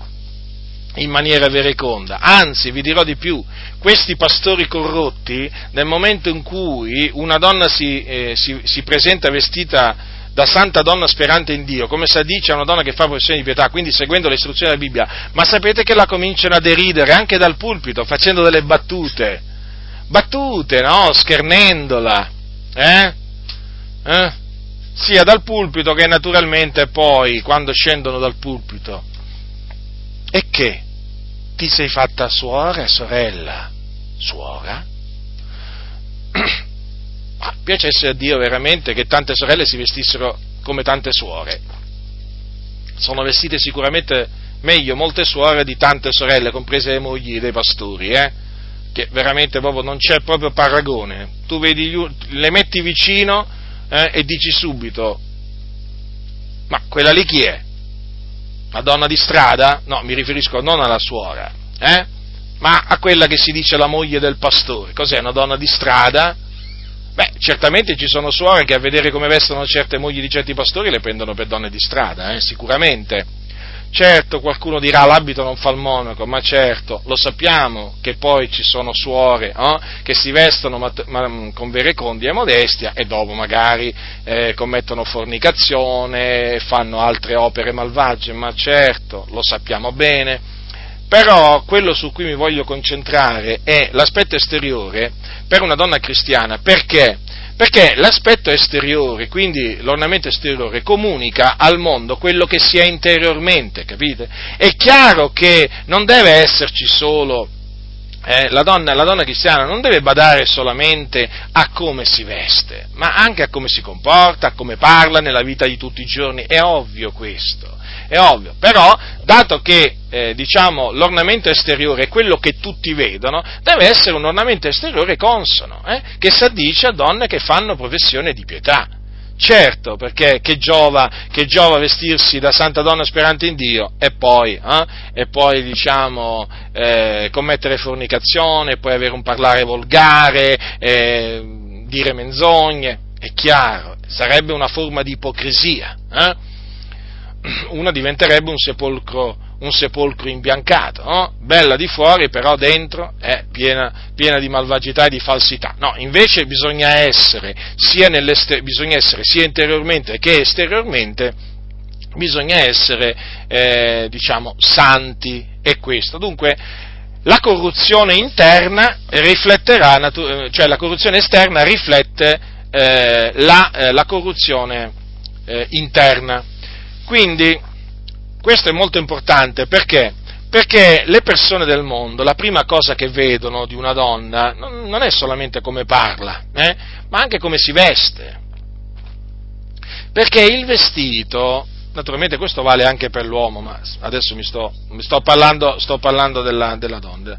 in maniera vereconda. Anzi, vi dirò di più, questi pastori corrotti, nel momento in cui una donna si, eh, si, si presenta vestita da santa donna sperante in Dio, come si dice a una donna che fa professione di pietà, quindi seguendo le istruzioni della Bibbia, ma sapete che la cominciano a deridere anche dal pulpito, facendo delle battute, battute, no? Schernendola, eh? eh? Sia dal pulpito che naturalmente poi, quando scendono dal pulpito. E che? Ti sei fatta suora, sorella? Suora? Piacesse a Dio veramente che tante sorelle si vestissero come tante suore. Sono vestite sicuramente meglio molte suore di tante sorelle, comprese le mogli dei pastori, eh? che veramente proprio non c'è proprio paragone. Tu vedi, le metti vicino eh, e dici subito, ma quella lì chi è? La donna di strada? No, mi riferisco non alla suora, eh? ma a quella che si dice la moglie del pastore. Cos'è una donna di strada? Beh, certamente ci sono suore che a vedere come vestono certe mogli di certi pastori le prendono per donne di strada, eh, sicuramente. Certo, qualcuno dirà l'abito non fa il monaco, ma certo, lo sappiamo che poi ci sono suore eh, che si vestono ma, ma, con verecondia e modestia e dopo magari eh, commettono fornicazione, fanno altre opere malvagie, ma certo, lo sappiamo bene. Però quello su cui mi voglio concentrare è l'aspetto esteriore per una donna cristiana. Perché? Perché l'aspetto esteriore, quindi l'ornamento esteriore, comunica al mondo quello che si è interiormente, capite? È chiaro che non deve esserci solo eh, la, donna, la, donna, cristiana non deve badare solamente a come si veste, ma anche a come si comporta, a come parla nella vita di tutti i giorni. È ovvio questo è ovvio, però dato che eh, diciamo, l'ornamento esteriore è quello che tutti vedono, deve essere un ornamento esteriore consono, eh, che addice a donne che fanno professione di pietà. Certo, perché che giova, che giova, vestirsi da santa donna sperante in Dio e poi, eh, e poi diciamo, eh, commettere fornicazione, poi avere un parlare volgare, eh, dire menzogne, è chiaro, sarebbe una forma di ipocrisia. Eh? una diventerebbe un sepolcro, un sepolcro imbiancato, no? bella di fuori, però dentro è piena, piena, di malvagità e di falsità. No, invece bisogna essere, sia bisogna essere sia interiormente che esteriormente, bisogna essere, eh, diciamo, santi, è questo. Dunque, la corruzione interna rifletterà, cioè la corruzione esterna riflette eh, la, eh, la, corruzione eh, interna. Quindi questo è molto importante perché? Perché le persone del mondo, la prima cosa che vedono di una donna non è solamente come parla, eh, ma anche come si veste. Perché il vestito, naturalmente questo vale anche per l'uomo, ma adesso mi sto, mi sto parlando, sto parlando della, della donna.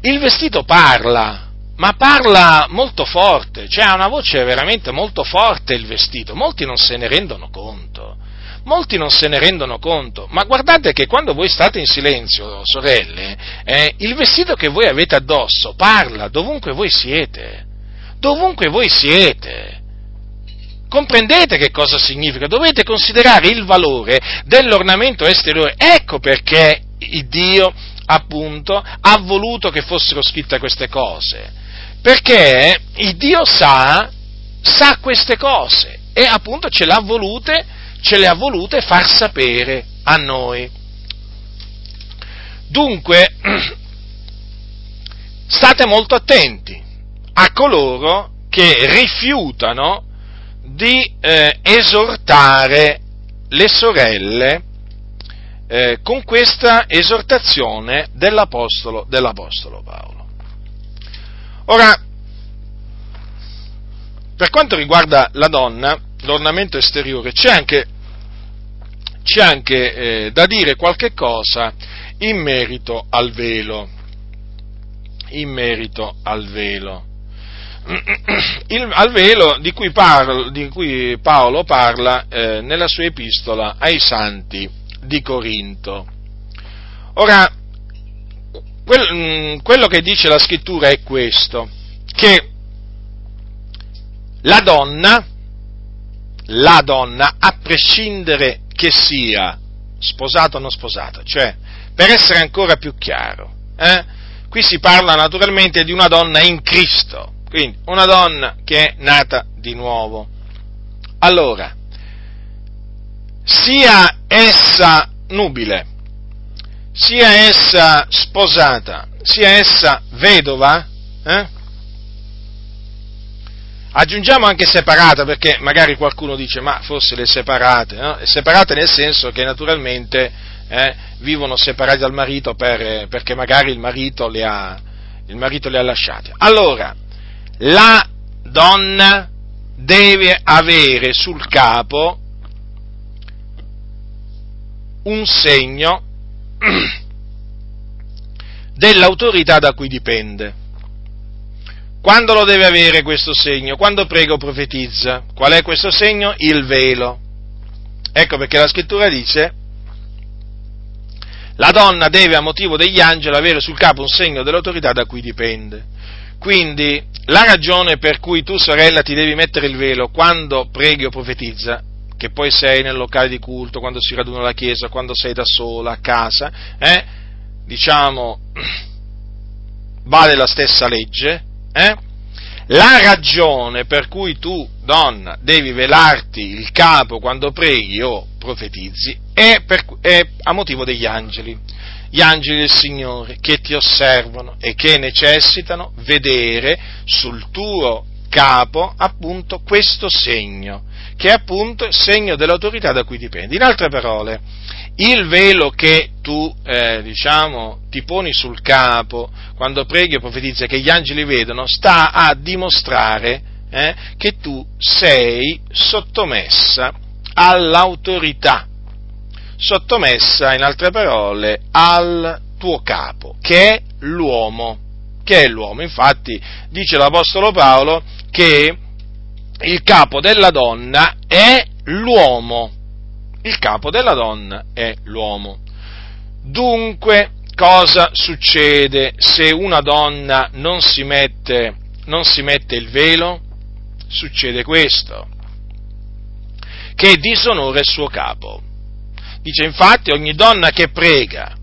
Il vestito parla, ma parla molto forte, cioè ha una voce veramente molto forte il vestito, molti non se ne rendono conto molti non se ne rendono conto, ma guardate che quando voi state in silenzio, sorelle, eh, il vestito che voi avete addosso parla dovunque voi siete, dovunque voi siete. Comprendete che cosa significa? Dovete considerare il valore dell'ornamento esteriore. Ecco perché Dio, appunto, ha voluto che fossero scritte queste cose. Perché Dio sa, sa queste cose e appunto ce l'ha volute ce le ha volute far sapere a noi. Dunque, <clears throat> state molto attenti a coloro che rifiutano di eh, esortare le sorelle eh, con questa esortazione dell'Apostolo, dell'Apostolo Paolo. Ora, per quanto riguarda la donna, l'ornamento esteriore, c'è anche, c'è anche eh, da dire qualche cosa in merito al velo. In merito al velo. <clears throat> il, al velo di cui, parlo, di cui Paolo parla eh, nella sua epistola ai santi di Corinto. Ora, quel, mm, quello che dice la scrittura è questo, che la donna, la donna, a prescindere che sia sposata o non sposata, cioè, per essere ancora più chiaro, eh, qui si parla naturalmente di una donna in Cristo, quindi una donna che è nata di nuovo. Allora, sia essa nubile, sia essa sposata, sia essa vedova, eh? Aggiungiamo anche separata perché magari qualcuno dice ma forse le separate, no? separate nel senso che naturalmente eh, vivono separati dal marito per, perché magari il marito, le ha, il marito le ha lasciate. Allora, la donna deve avere sul capo un segno <clears throat> dell'autorità da cui dipende. Quando lo deve avere questo segno? Quando prega o profetizza. Qual è questo segno? Il velo. Ecco perché la scrittura dice, la donna deve a motivo degli angeli avere sul capo un segno dell'autorità da cui dipende. Quindi la ragione per cui tu, sorella, ti devi mettere il velo quando preghi o profetizza che poi sei nel locale di culto, quando si raduna la chiesa, quando sei da sola, a casa, eh, diciamo, <clears throat> vale la stessa legge, eh? La ragione per cui tu, donna, devi velarti il capo quando preghi o profetizzi è, per, è a motivo degli angeli gli angeli del Signore che ti osservano e che necessitano vedere sul tuo capo appunto questo segno, che è appunto il segno dell'autorità da cui dipendi. In altre parole, il velo che tu, eh, diciamo, ti poni sul capo quando preghi o profetizzi che gli angeli vedono, sta a dimostrare eh, che tu sei sottomessa all'autorità, sottomessa, in altre parole, al tuo capo, che è l'uomo, che è l'uomo. Infatti, dice l'Apostolo Paolo, che il capo della donna è l'uomo. Il capo della donna è l'uomo. Dunque, cosa succede se una donna non si mette, non si mette il velo? Succede questo, che disonora il suo capo. Dice infatti ogni donna che prega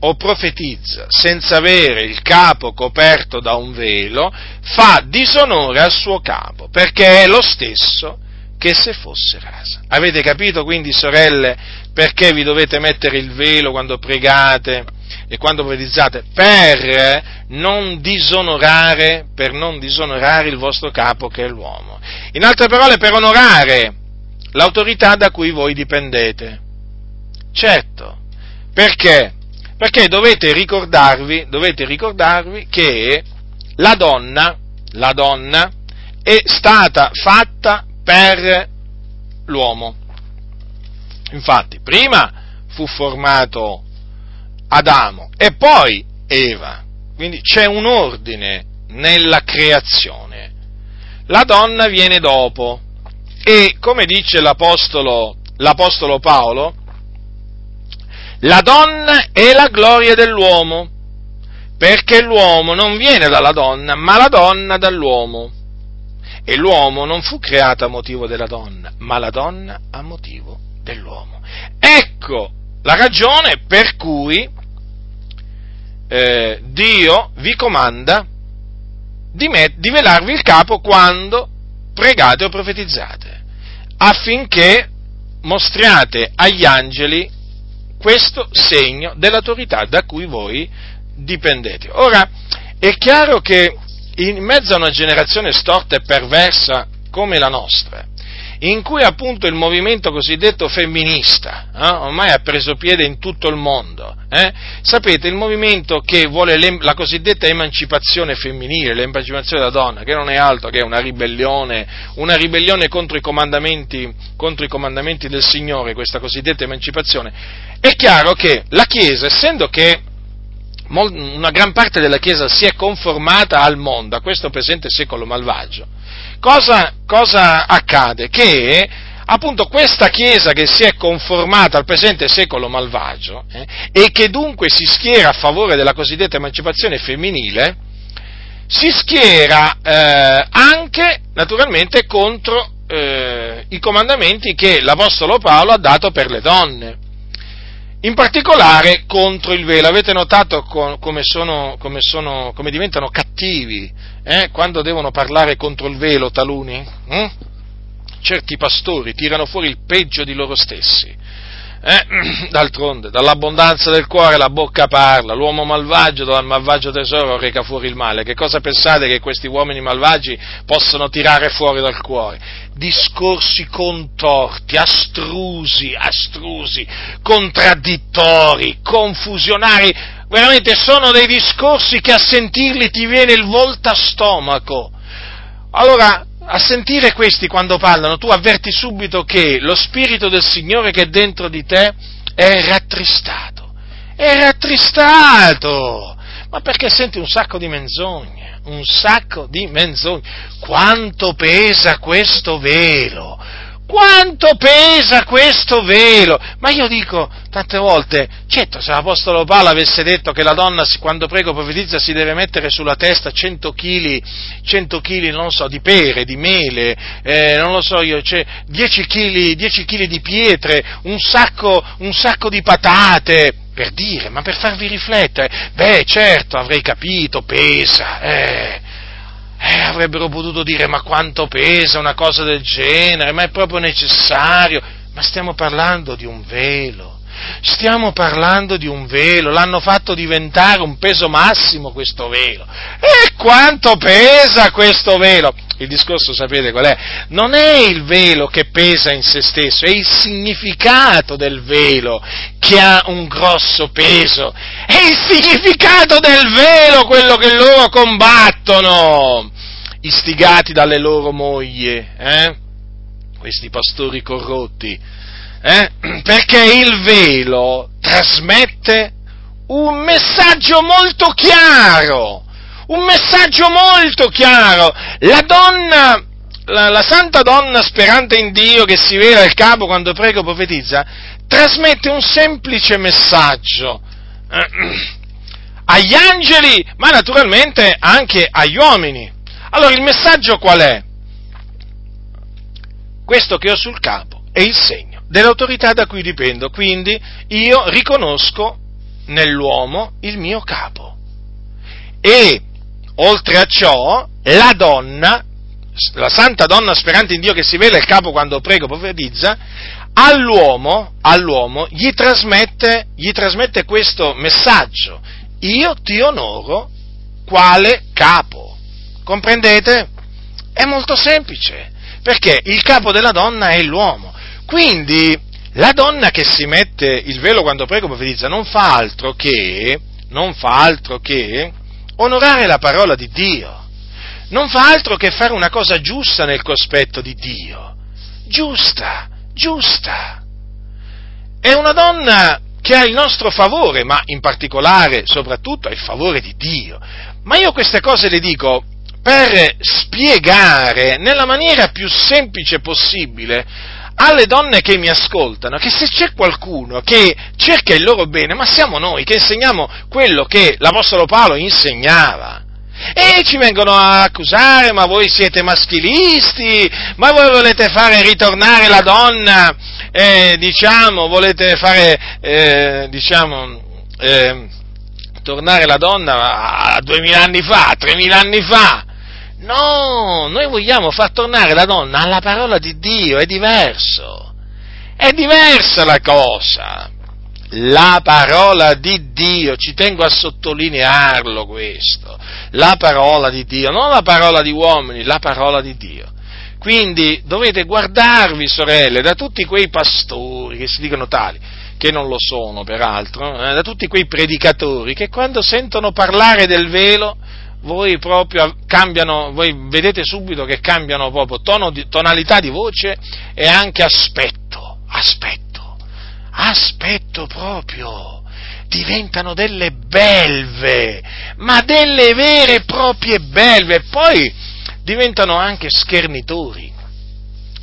o profetizza senza avere il capo coperto da un velo, fa disonore al suo capo, perché è lo stesso che se fosse rasa. Avete capito quindi, sorelle, perché vi dovete mettere il velo quando pregate e quando profetizzate? Per non disonorare, per non disonorare il vostro capo che è l'uomo. In altre parole, per onorare l'autorità da cui voi dipendete. Certo, perché? Perché dovete ricordarvi, dovete ricordarvi che la donna, la donna è stata fatta per l'uomo. Infatti, prima fu formato Adamo e poi Eva. Quindi c'è un ordine nella creazione. La donna viene dopo e, come dice l'Apostolo, l'Apostolo Paolo, la donna è la gloria dell'uomo, perché l'uomo non viene dalla donna, ma la donna dall'uomo. E l'uomo non fu creato a motivo della donna, ma la donna a motivo dell'uomo. Ecco la ragione per cui eh, Dio vi comanda di, met- di velarvi il capo quando pregate o profetizzate, affinché mostriate agli angeli questo segno dell'autorità da cui voi dipendete. Ora, è chiaro che in mezzo a una generazione storta e perversa come la nostra, in cui appunto il movimento cosiddetto femminista eh, ormai ha preso piede in tutto il mondo. Eh? Sapete, il movimento che vuole la cosiddetta emancipazione femminile, l'emancipazione della donna, che non è altro che una ribellione, una ribellione contro i, contro i comandamenti del Signore, questa cosiddetta emancipazione, è chiaro che la Chiesa, essendo che una gran parte della Chiesa si è conformata al mondo, a questo presente secolo malvagio, cosa, cosa accade? Che appunto questa Chiesa che si è conformata al presente secolo malvagio eh, e che dunque si schiera a favore della cosiddetta emancipazione femminile, si schiera eh, anche naturalmente contro eh, i comandamenti che l'Apostolo Paolo ha dato per le donne in particolare contro il velo. Avete notato come, sono, come, sono, come diventano cattivi eh, quando devono parlare contro il velo taluni? Hm? Certi pastori tirano fuori il peggio di loro stessi eh? <clears throat> D'altronde, dall'abbondanza del cuore la bocca parla, l'uomo malvagio dal malvagio tesoro reca fuori il male. Che cosa pensate che questi uomini malvagi possano tirare fuori dal cuore? Discorsi contorti, astrusi, astrusi, contraddittori, confusionari, veramente sono dei discorsi che a sentirli ti viene il volta stomaco. Allora, a sentire questi quando parlano, tu avverti subito che lo Spirito del Signore che è dentro di te è rattristato. È rattristato! Ma perché senti un sacco di menzogne? Un sacco di menzogne. Quanto pesa questo velo? Quanto pesa questo velo? Ma io dico tante volte, certo, se l'Apostolo Paolo avesse detto che la donna quando prego profetizza si deve mettere sulla testa 100 kg, 100 kg non so, di pere, di mele, eh, non lo so io, cioè 10 kg, 10 kg di pietre, un sacco, un sacco di patate, per dire, ma per farvi riflettere, beh certo avrei capito, pesa, eh eh, avrebbero potuto dire ma quanto pesa una cosa del genere, ma è proprio necessario. Ma stiamo parlando di un velo, stiamo parlando di un velo, l'hanno fatto diventare un peso massimo questo velo. E quanto pesa questo velo? Il discorso sapete qual è? Non è il velo che pesa in se stesso, è il significato del velo che ha un grosso peso. È il significato del velo quello che loro combattono, istigati dalle loro mogli, eh? questi pastori corrotti, eh? perché il velo trasmette un messaggio molto chiaro, un messaggio molto chiaro. La donna, la, la, santa donna sperante in Dio che si vela il capo quando prega o profetizza, trasmette un semplice messaggio eh, <clears throat> agli angeli, ma naturalmente anche agli uomini. Allora il messaggio qual è? Questo che ho sul capo è il segno dell'autorità da cui dipendo, quindi io riconosco nell'uomo il mio capo. E oltre a ciò, la donna, la santa donna sperante in Dio che si vela il capo quando prego profetizza, all'uomo, all'uomo gli, trasmette, gli trasmette questo messaggio. Io ti onoro quale capo. Comprendete? È molto semplice, perché il capo della donna è l'uomo. Quindi la donna che si mette il velo quando prego profetizza non fa altro che, non fa altro che onorare la parola di Dio. Non fa altro che fare una cosa giusta nel cospetto di Dio. Giusta, giusta. È una donna che ha il nostro favore, ma in particolare, soprattutto, ha il favore di Dio. Ma io queste cose le dico per spiegare nella maniera più semplice possibile alle donne che mi ascoltano che se c'è qualcuno che cerca il loro bene, ma siamo noi che insegniamo quello che l'Apostolo Paolo insegnava. E ci vengono a accusare, ma voi siete maschilisti, ma voi volete fare ritornare la donna, eh, diciamo, volete fare, eh, diciamo, eh, tornare la donna a duemila anni fa, a tremila anni fa. No, noi vogliamo far tornare la donna alla parola di Dio, è diverso. È diversa la cosa la parola di Dio, ci tengo a sottolinearlo questo, la parola di Dio, non la parola di uomini, la parola di Dio. Quindi dovete guardarvi, sorelle, da tutti quei pastori che si dicono tali, che non lo sono peraltro, eh, da tutti quei predicatori che quando sentono parlare del velo, voi proprio cambiano, voi vedete subito che cambiano proprio tono di, tonalità di voce e anche aspetto, aspetto aspetto proprio. diventano delle belve, ma delle vere e proprie belve, e poi diventano anche schernitori.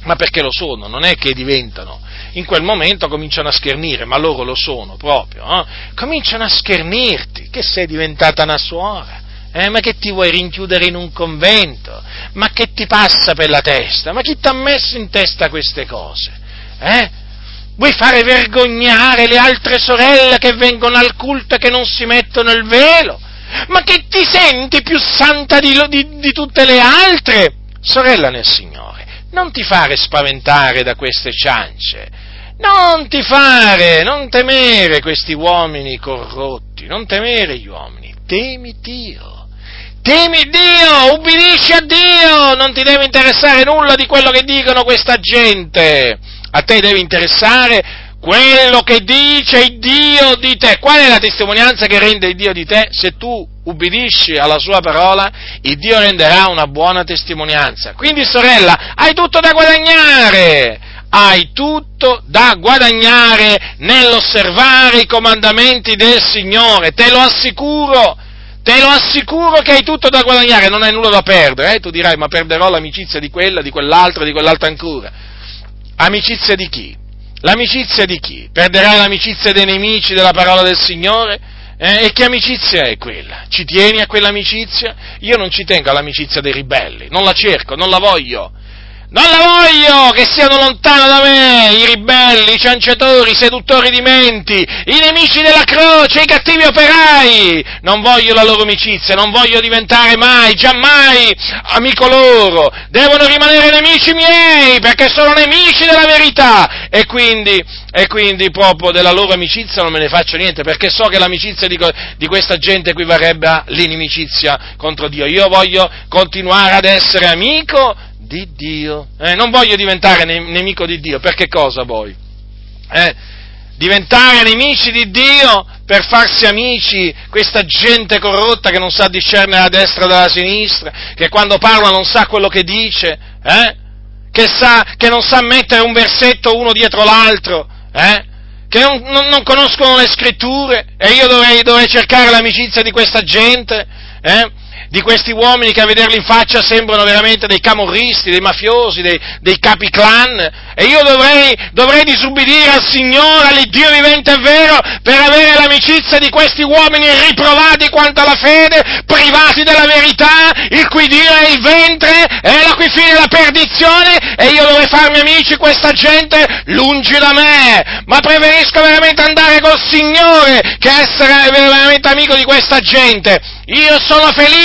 Ma perché lo sono? Non è che diventano. In quel momento cominciano a schernire, ma loro lo sono proprio. Eh? Cominciano a schernirti, che sei diventata una suora. Eh, ma che ti vuoi rinchiudere in un convento? Ma che ti passa per la testa? Ma chi ti ha messo in testa queste cose? Eh? Vuoi fare vergognare le altre sorelle che vengono al culto e che non si mettono il velo? Ma che ti senti più santa di, di, di tutte le altre? Sorella nel Signore, non ti fare spaventare da queste ciance. Non ti fare, non temere questi uomini corrotti, non temere gli uomini, temi Dio. Temi Dio, ubbidisci a Dio, non ti deve interessare nulla di quello che dicono questa gente. A te deve interessare quello che dice il Dio di te. Qual è la testimonianza che rende il Dio di te? Se tu ubbidisci alla sua parola, il Dio renderà una buona testimonianza. Quindi, sorella, hai tutto da guadagnare. Hai tutto da guadagnare nell'osservare i comandamenti del Signore, te lo assicuro. Te lo assicuro che hai tutto da guadagnare, non hai nulla da perdere. Eh? Tu dirai, ma perderò l'amicizia di quella, di quell'altra, di quell'altra ancora. Amicizia di chi? L'amicizia di chi? Perderai l'amicizia dei nemici della parola del Signore? Eh, e che amicizia è quella? Ci tieni a quell'amicizia? Io non ci tengo all'amicizia dei ribelli, non la cerco, non la voglio. Non la voglio che siano lontano da me i ribelli, i cianciatori, i seduttori di menti, i nemici della croce, i cattivi operai. Non voglio la loro amicizia, non voglio diventare mai, giammai amico loro. Devono rimanere nemici miei perché sono nemici della verità. E quindi, e quindi proprio della loro amicizia non me ne faccio niente perché so che l'amicizia di, di questa gente equivarrebbe all'inimicizia contro Dio. Io voglio continuare ad essere amico di Dio. Eh, non voglio diventare nemico di Dio, perché cosa voi? Eh, diventare nemici di Dio per farsi amici questa gente corrotta che non sa discernere la destra dalla sinistra, che quando parla non sa quello che dice, eh? che, sa, che, non sa mettere un versetto uno dietro l'altro, eh? che non, non, non, conoscono le scritture e io dovrei, dovrei cercare l'amicizia di questa gente. Eh? Di questi uomini che a vederli in faccia sembrano veramente dei camorristi, dei mafiosi, dei, dei capi clan, e io dovrei, dovrei disubbidire al Signore, all'Iddio vivente e vero, per avere l'amicizia di questi uomini riprovati quanto alla fede, privati della verità, il cui Dio è il ventre, e la cui fine è la perdizione, e io dovrei farmi amici questa gente lungi da me, ma preferisco veramente andare col Signore che essere veramente amico di questa gente. Io sono felice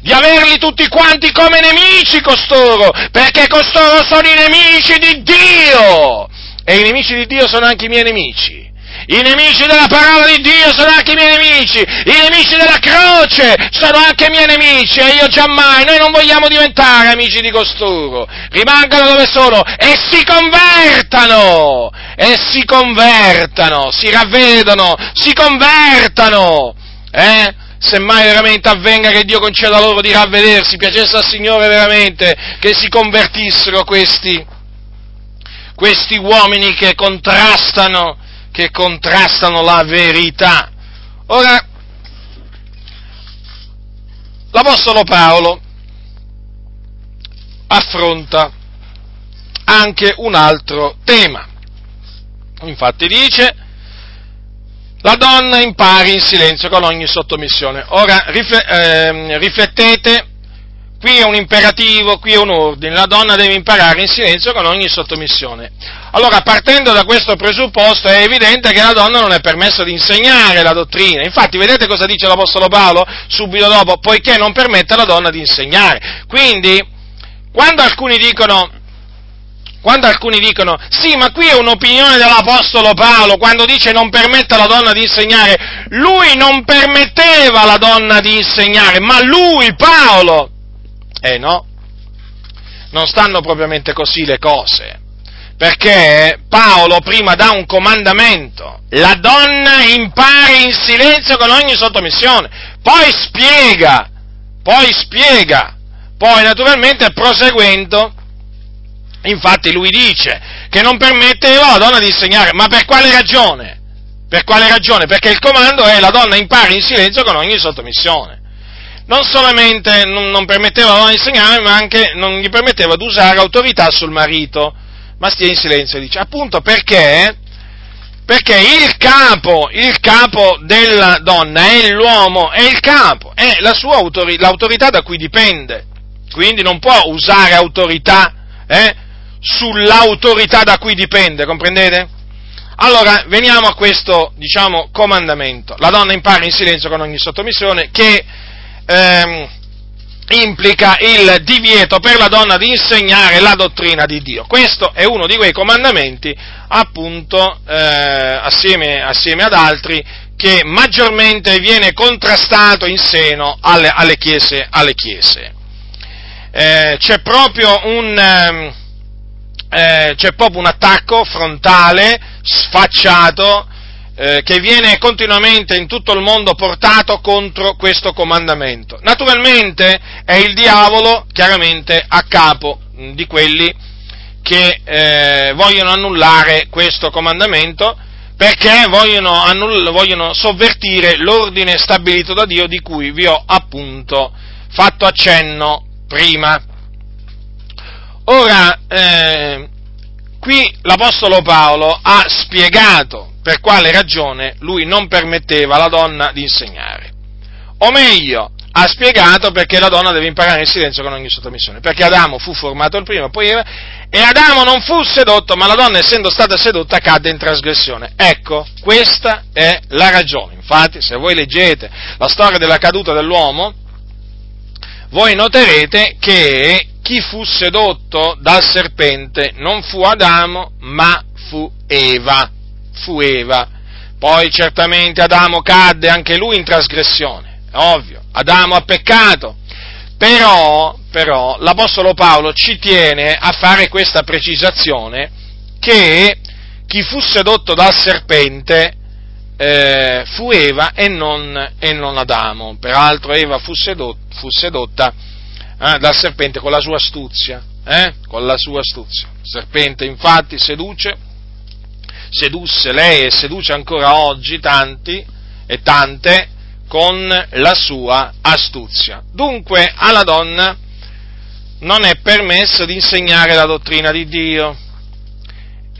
di averli tutti quanti come nemici costoro, perché costoro sono i nemici di Dio! E i nemici di Dio sono anche i miei nemici. I nemici della parola di Dio sono anche i miei nemici, i nemici della croce sono anche i miei nemici e io giammai, noi non vogliamo diventare amici di costoro, rimangano dove sono e si convertano, e si convertano, si ravvedono, si convertano, eh? Semmai veramente avvenga che Dio conceda loro di ravvedersi, piacesse al Signore veramente che si convertissero questi, questi uomini che contrastano, che contrastano la verità. Ora, l'Apostolo Paolo affronta anche un altro tema. Infatti dice, la donna impari in silenzio con ogni sottomissione. Ora ehm, riflettete, qui è un imperativo, qui è un ordine, la donna deve imparare in silenzio con ogni sottomissione. Allora, partendo da questo presupposto, è evidente che la donna non è permesso di insegnare la dottrina. Infatti, vedete cosa dice l'Apostolo Paolo subito dopo? Poiché non permette alla donna di insegnare. Quindi, quando alcuni dicono quando alcuni dicono, sì, ma qui è un'opinione dell'Apostolo Paolo, quando dice non permette alla donna di insegnare, lui non permetteva alla donna di insegnare, ma lui, Paolo, eh no, non stanno propriamente così le cose, perché Paolo prima dà un comandamento, la donna impari in silenzio con ogni sottomissione, poi spiega, poi spiega, poi naturalmente proseguendo, Infatti lui dice che non permetteva alla donna di insegnare, ma per quale ragione? Per quale ragione? Perché il comando è la donna impari in silenzio con ogni sottomissione. Non solamente non, non permetteva alla donna di insegnare, ma anche non gli permetteva di usare autorità sul marito. Ma stia in silenzio, dice. Appunto perché perché il capo, il capo della donna è l'uomo, è il capo, è la sua autorità, l'autorità da cui dipende. Quindi non può usare autorità eh, sull'autorità da cui dipende, comprendete? Allora, veniamo a questo, diciamo, comandamento. La donna impara in silenzio con ogni sottomissione che ehm, implica il divieto per la donna di insegnare la dottrina di Dio. Questo è uno di quei comandamenti, appunto, eh, assieme, assieme, ad altri, che maggiormente viene contrastato in seno alle, alle chiese. Alle chiese. Eh, c'è, proprio un, ehm, eh, c'è proprio un attacco frontale, sfacciato, eh, che viene continuamente in tutto il mondo portato contro questo comandamento. Naturalmente è il diavolo chiaramente a capo di quelli che eh, vogliono annullare questo comandamento perché vogliono, annull- vogliono, sovvertire l'ordine stabilito da Dio di cui vi ho appunto fatto accenno prima. Ora, eh, qui l'Apostolo Paolo ha spiegato per quale ragione lui non permetteva alla donna di insegnare. O meglio, ha spiegato perché la donna deve imparare in silenzio con ogni sottomissione, perché Adamo fu formato il primo, poi Eva, e Adamo non fu sedotto, ma la donna essendo stata sedotta cadde in trasgressione. Ecco, questa è la ragione. Infatti, se voi leggete la storia della caduta dell'uomo, voi noterete che chi fu sedotto dal serpente non fu Adamo, ma fu Eva fu Eva. Poi certamente Adamo cadde anche lui in trasgressione, è ovvio, Adamo ha peccato. Però, però l'Apostolo Paolo ci tiene a fare questa precisazione che chi fu sedotto dal serpente eh, fu Eva e non, e non, Adamo. Peraltro Eva fu, sedot, fu sedotta eh, dal serpente con la sua astuzia. Eh? Con la sua astuzia. Il serpente infatti seduce sedusse lei e seduce ancora oggi tanti e tante con la sua astuzia. Dunque alla donna non è permesso di insegnare la dottrina di Dio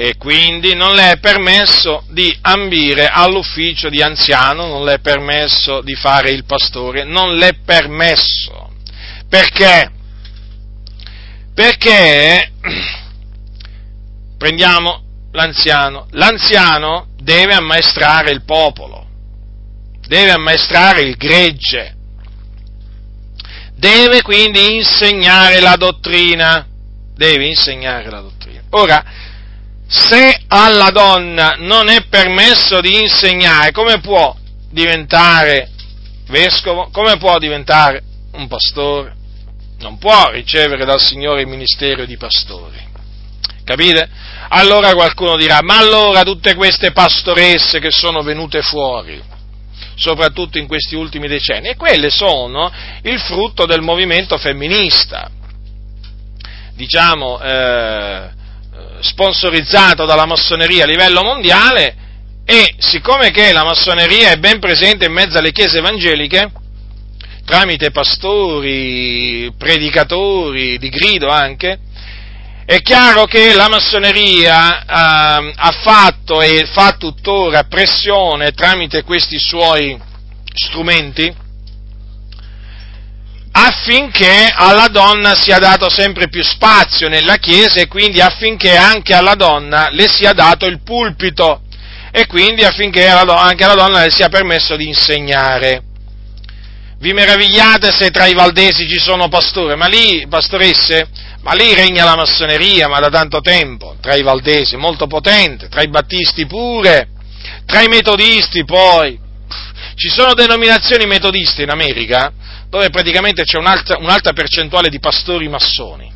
e quindi non le è permesso di ambire all'ufficio di anziano, non le è permesso di fare il pastore, non le è permesso. Perché? Perché <clears throat> prendiamo l'anziano? L'anziano deve ammaestrare il popolo, deve ammaestrare il gregge, deve quindi insegnare la dottrina, deve insegnare la dottrina. Ora, se alla donna non è permesso di insegnare, come può diventare vescovo? Come può diventare un pastore? Non può ricevere dal Signore il ministero di pastore. Capite? Allora qualcuno dirà, ma allora tutte queste pastoresse che sono venute fuori, soprattutto in questi ultimi decenni, e quelle sono il frutto del movimento femminista, diciamo, eh, sponsorizzato dalla massoneria a livello mondiale, e siccome che la massoneria è ben presente in mezzo alle chiese evangeliche, tramite pastori, predicatori di grido anche, è chiaro che la massoneria eh, ha fatto e fa tuttora pressione tramite questi suoi strumenti affinché alla donna sia dato sempre più spazio nella Chiesa e quindi affinché anche alla donna le sia dato il pulpito e quindi affinché anche alla donna le sia permesso di insegnare. Vi meravigliate se tra i valdesi ci sono pastori, ma lì, pastoresse, ma lì regna la massoneria, ma da tanto tempo, tra i valdesi, molto potente, tra i battisti pure, tra i metodisti poi. Ci sono denominazioni metodiste in America dove praticamente c'è un'alta, un'alta percentuale di pastori massoni.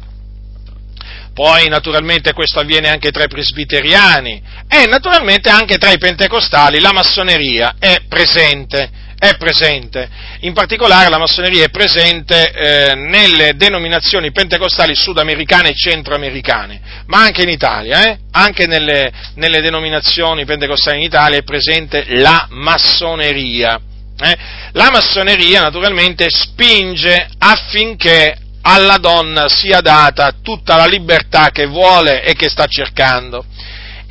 Poi naturalmente questo avviene anche tra i presbiteriani e naturalmente anche tra i pentecostali la massoneria è presente è presente, in particolare la massoneria è presente eh, nelle denominazioni pentecostali sudamericane e centroamericane, ma anche in Italia, eh? anche nelle, nelle, denominazioni pentecostali in Italia è presente la massoneria. Eh? La massoneria naturalmente spinge affinché alla donna sia data tutta la libertà che vuole e che sta cercando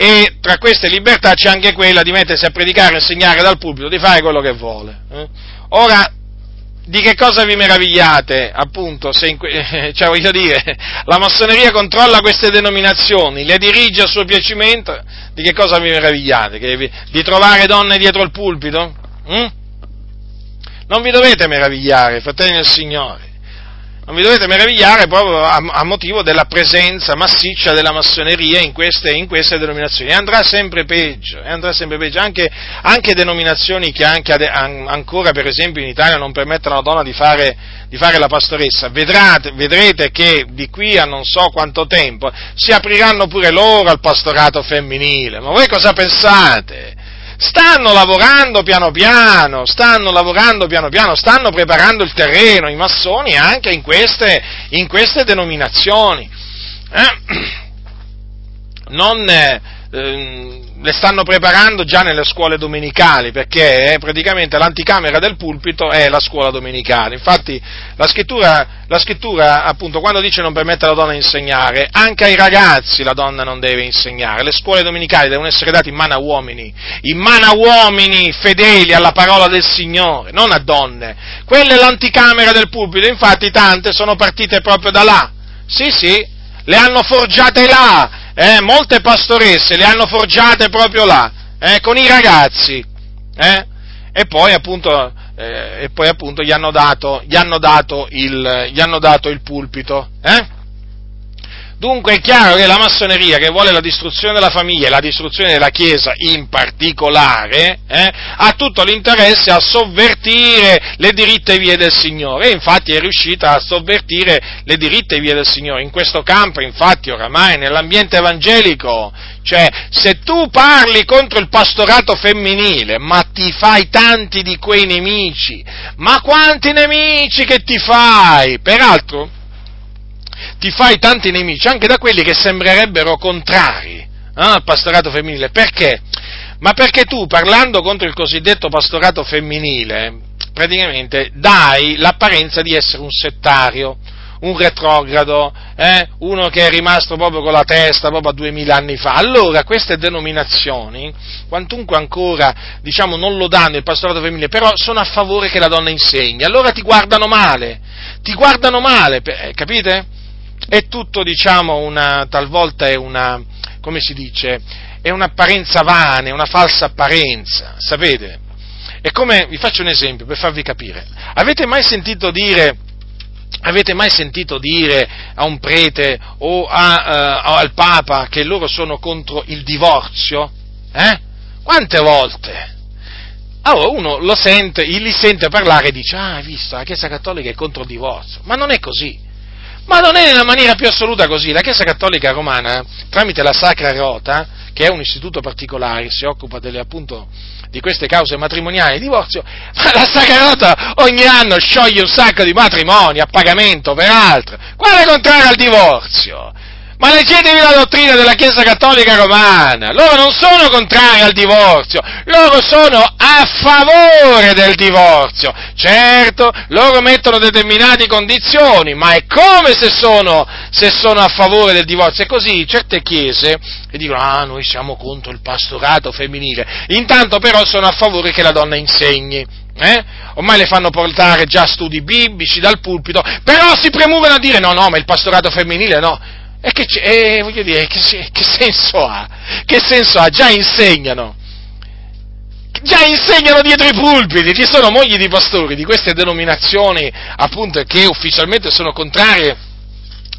e tra queste libertà c'è anche quella di mettersi a predicare, insegnare dal pubblico, di fare quello che vuole. Eh? Ora, di che cosa vi meravigliate, appunto, se in, <laughs> cioè voglio dire, la massoneria controlla queste denominazioni, le dirige a suo piacimento, di che cosa vi meravigliate? Vi, di trovare donne dietro il pulpito? Mm? Non vi dovete meravigliare, fratelli del Signore non vi dovete meravigliare proprio a, a, motivo della presenza massiccia della massoneria in queste, in queste denominazioni. E andrà sempre peggio, andrà sempre peggio. Anche, anche denominazioni che anche ade, an, ancora, per esempio, in Italia non permettono alla donna di fare, di fare la pastoressa, Vedrate, vedrete che di qui a non so quanto tempo si apriranno pure loro al pastorato femminile. Ma voi cosa pensate? Stanno lavorando piano piano, stanno lavorando piano piano, stanno preparando il terreno, i massoni anche in queste, in queste denominazioni. Eh? <clears throat> Non, eh, le stanno preparando già nelle scuole domenicali, perché eh, praticamente l'anticamera del pulpito è la scuola domenicale. Infatti la scrittura, la scrittura, appunto, quando dice non permette alla donna di insegnare, anche ai ragazzi la donna non deve insegnare. Le scuole domenicali devono essere date in mano a uomini, in mano a uomini fedeli alla parola del Signore, non a donne. Quella è l'anticamera del pulpito, infatti tante sono partite proprio da là. Sì, sì, le hanno forgiate là eh, molte pastoresse le hanno forgiate proprio là, eh, con i ragazzi, eh, e poi appunto, eh, e poi appunto gli hanno dato, gli hanno dato, il, gli hanno dato il pulpito. Dunque è chiaro che la massoneria che vuole la distruzione della famiglia e la distruzione della Chiesa in particolare, eh, ha tutto l'interesse a sovvertire le diritte vie del Signore e infatti è riuscita a sovvertire le diritte vie del Signore. In questo campo, infatti, oramai nell'ambiente evangelico, cioè se tu parli contro il pastorato femminile, ma ti fai tanti di quei nemici, ma quanti nemici che ti fai? Peraltro, ti fai tanti nemici, anche da quelli che sembrerebbero contrari eh, al pastorato femminile. Perché? Ma perché tu, parlando contro il cosiddetto pastorato femminile, praticamente dai l'apparenza di essere un settario, un retrogrado, eh? uno che è rimasto proprio con la testa proprio a duemila anni fa. Allora queste denominazioni, quantunque ancora diciamo, non lo danno il pastorato femminile, però sono a favore che la donna insegni, allora ti guardano male, ti guardano male, eh, capite? È tutto, diciamo, una, talvolta è una, come si dice, è un'apparenza vana, è una falsa apparenza, sapete? È come, vi faccio un esempio per farvi capire, avete mai sentito dire, avete mai sentito dire a un prete o a, uh, al Papa che loro sono contro il divorzio? Eh? Quante volte? Allora uno lo sente, li sente parlare e dice, ah, hai visto, la Chiesa Cattolica è contro il divorzio, ma non è così. Ma non è nella maniera più assoluta così. La Chiesa Cattolica Romana, tramite la Sacra Rota, che è un istituto particolare, si occupa delle, appunto di queste cause matrimoniali divorzio, ma la Sacra Rota ogni anno scioglie un sacco di matrimoni a pagamento, peraltro. Quale contrario al divorzio? Ma leggetevi la dottrina della Chiesa Cattolica Romana, loro non sono contrari al divorzio, loro sono a favore del divorzio. Certo, loro mettono determinate condizioni, ma è come se sono, se sono a favore del divorzio. È così, certe chiese dicono, ah, noi siamo contro il pastorato femminile, intanto però sono a favore che la donna insegni. Eh? Ormai le fanno portare già studi biblici dal pulpito, però si premurano a dire no, no, ma il pastorato femminile no. E che, eh, voglio dire, che, che, senso ha? Che senso ha? Già insegnano. Già insegnano dietro i pulpiti, ci sono mogli di pastori di queste denominazioni, appunto, che ufficialmente sono contrarie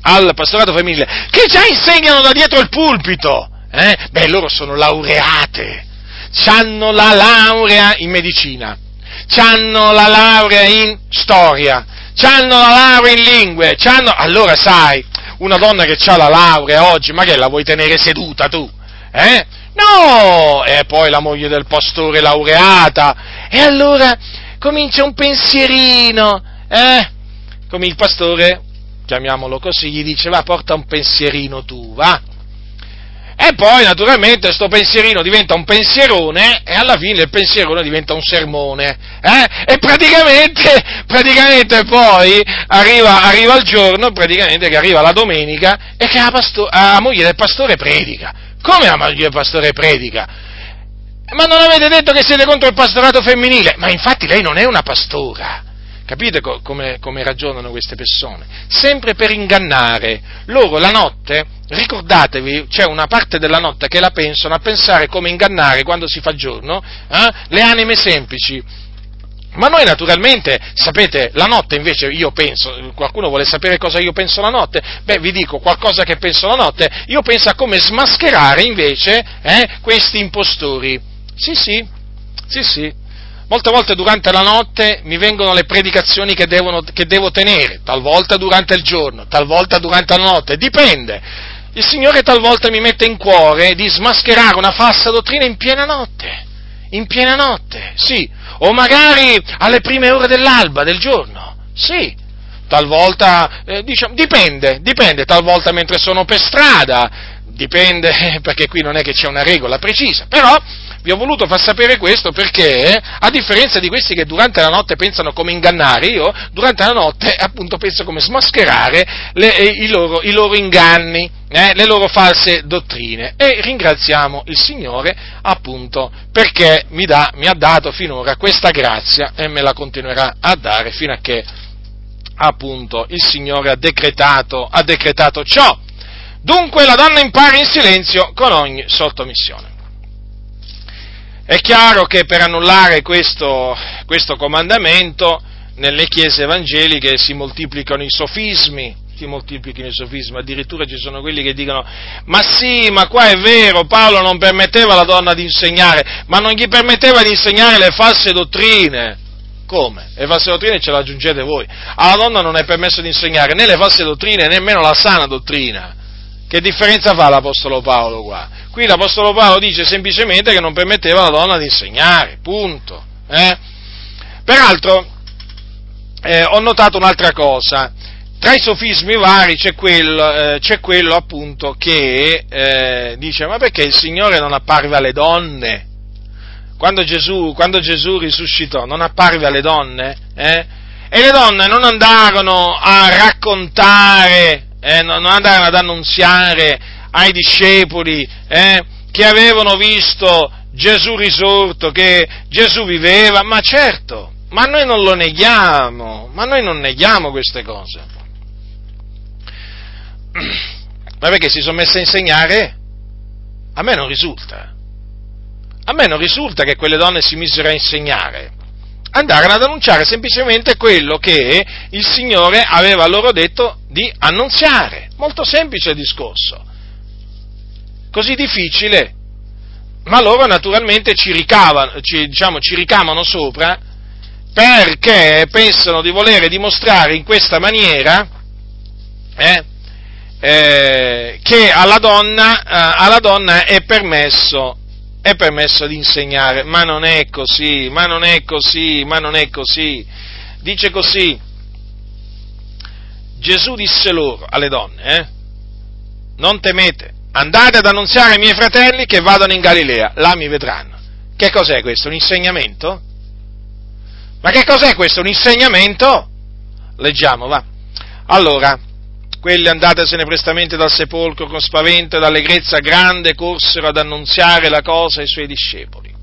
al pastorato femminile, che già insegnano da dietro il pulpito. Eh? Beh, loro sono laureate, hanno la laurea in medicina, hanno la laurea in storia, hanno la laurea in lingue, c'hanno... allora sai, una donna che ha la laurea oggi, ma che la vuoi tenere seduta tu? Eh? No! E poi la moglie del pastore laureata. E allora comincia un pensierino, eh? Come il pastore, chiamiamolo così, gli dice va porta un pensierino tu, va. E poi naturalmente questo pensierino diventa un pensierone e alla fine il pensierone diventa un sermone. Eh? E praticamente, <laughs> praticamente poi arriva, arriva, il giorno, praticamente che arriva la domenica e che la, pasto- la moglie del pastore predica. Come la moglie del pastore predica? Ma non avete detto che siete contro il pastorato femminile? Ma infatti lei non è una pastora. Capite co- come, come, ragionano queste persone? Sempre per ingannare. Loro la notte, ricordatevi, c'è una parte della notte che la pensano a pensare come ingannare quando si fa giorno eh, le anime semplici. Ma noi naturalmente, sapete, la notte invece io penso, qualcuno vuole sapere cosa io penso la notte? Beh, vi dico qualcosa che penso la notte, io penso a come smascherare invece eh, questi impostori. Sì, sì, sì, sì. Molte volte durante la notte mi vengono le predicazioni che, devono, che devo tenere, talvolta durante il giorno, talvolta durante la notte, dipende. Il Signore talvolta mi mette in cuore di smascherare una falsa dottrina in piena notte, in piena notte, sì, o magari alle prime ore dell'alba del giorno, sì, talvolta, eh, diciamo, dipende, dipende, talvolta mentre sono per strada, dipende, <laughs> perché qui non è che c'è una regola precisa, però vi ho voluto far sapere questo perché, a differenza di questi che durante la notte pensano come ingannare, io durante la notte <laughs> appunto penso come smascherare le, eh, i, loro, i, loro, inganni, eh, le loro false dottrine. E ringraziamo il Signore appunto perché mi, dà, mi ha dato finora questa grazia e me la continuerà a dare fino a che appunto il Signore ha decretato, ha decretato ciò. Dunque la donna impara in silenzio con ogni sottomissione. È chiaro che per annullare questo, questo comandamento nelle chiese evangeliche si moltiplicano i sofismi, si moltiplicano i sofismi, addirittura ci sono quelli che dicono ma sì, ma qua è vero, Paolo non permetteva alla donna di insegnare, ma non gli permetteva di insegnare le false dottrine. Come? Le false dottrine ce le aggiungete voi. Alla donna non è permesso di insegnare né le false dottrine, nemmeno la sana dottrina. Che differenza fa l'Apostolo Paolo qua? Qui l'Apostolo Paolo dice semplicemente che non permetteva alla donna di insegnare, punto. Eh? Peraltro, eh, ho notato un'altra cosa. Tra i sofismi vari c'è quello, eh, c'è quello appunto che eh, dice ma perché il Signore non apparve alle donne? Quando Gesù, quando Gesù risuscitò non apparve alle donne? Eh? E le donne non andarono a raccontare eh, non andavano ad annunziare ai discepoli eh, che avevano visto Gesù risorto, che Gesù viveva, ma certo, ma noi non lo neghiamo, ma noi non neghiamo queste cose. <clears throat> Ma perché si sono messe a insegnare? A me non risulta. A me non risulta che quelle donne si misero a insegnare andarono ad annunciare semplicemente quello che il Signore aveva loro detto di annunziare. Molto semplice il discorso. Così difficile. Ma loro naturalmente ci, ricavano, ci, diciamo, ci ricamano sopra perché pensano di volere dimostrare in questa maniera eh, eh, che alla donna, eh, alla donna è permesso è permesso di insegnare, ma non è così, ma non è così, ma non è così. Dice così, Gesù disse loro, alle donne, eh, non temete, andate ad annunziare ai miei fratelli che vadano in Galilea, là mi vedranno. Che cos'è questo? Un insegnamento? Ma che cos'è questo? Un insegnamento? Leggiamo, va. Allora, quelli andatesene prestamente dal sepolcro con spavento ed allegrezza grande corsero ad annunziare la cosa ai suoi discepoli.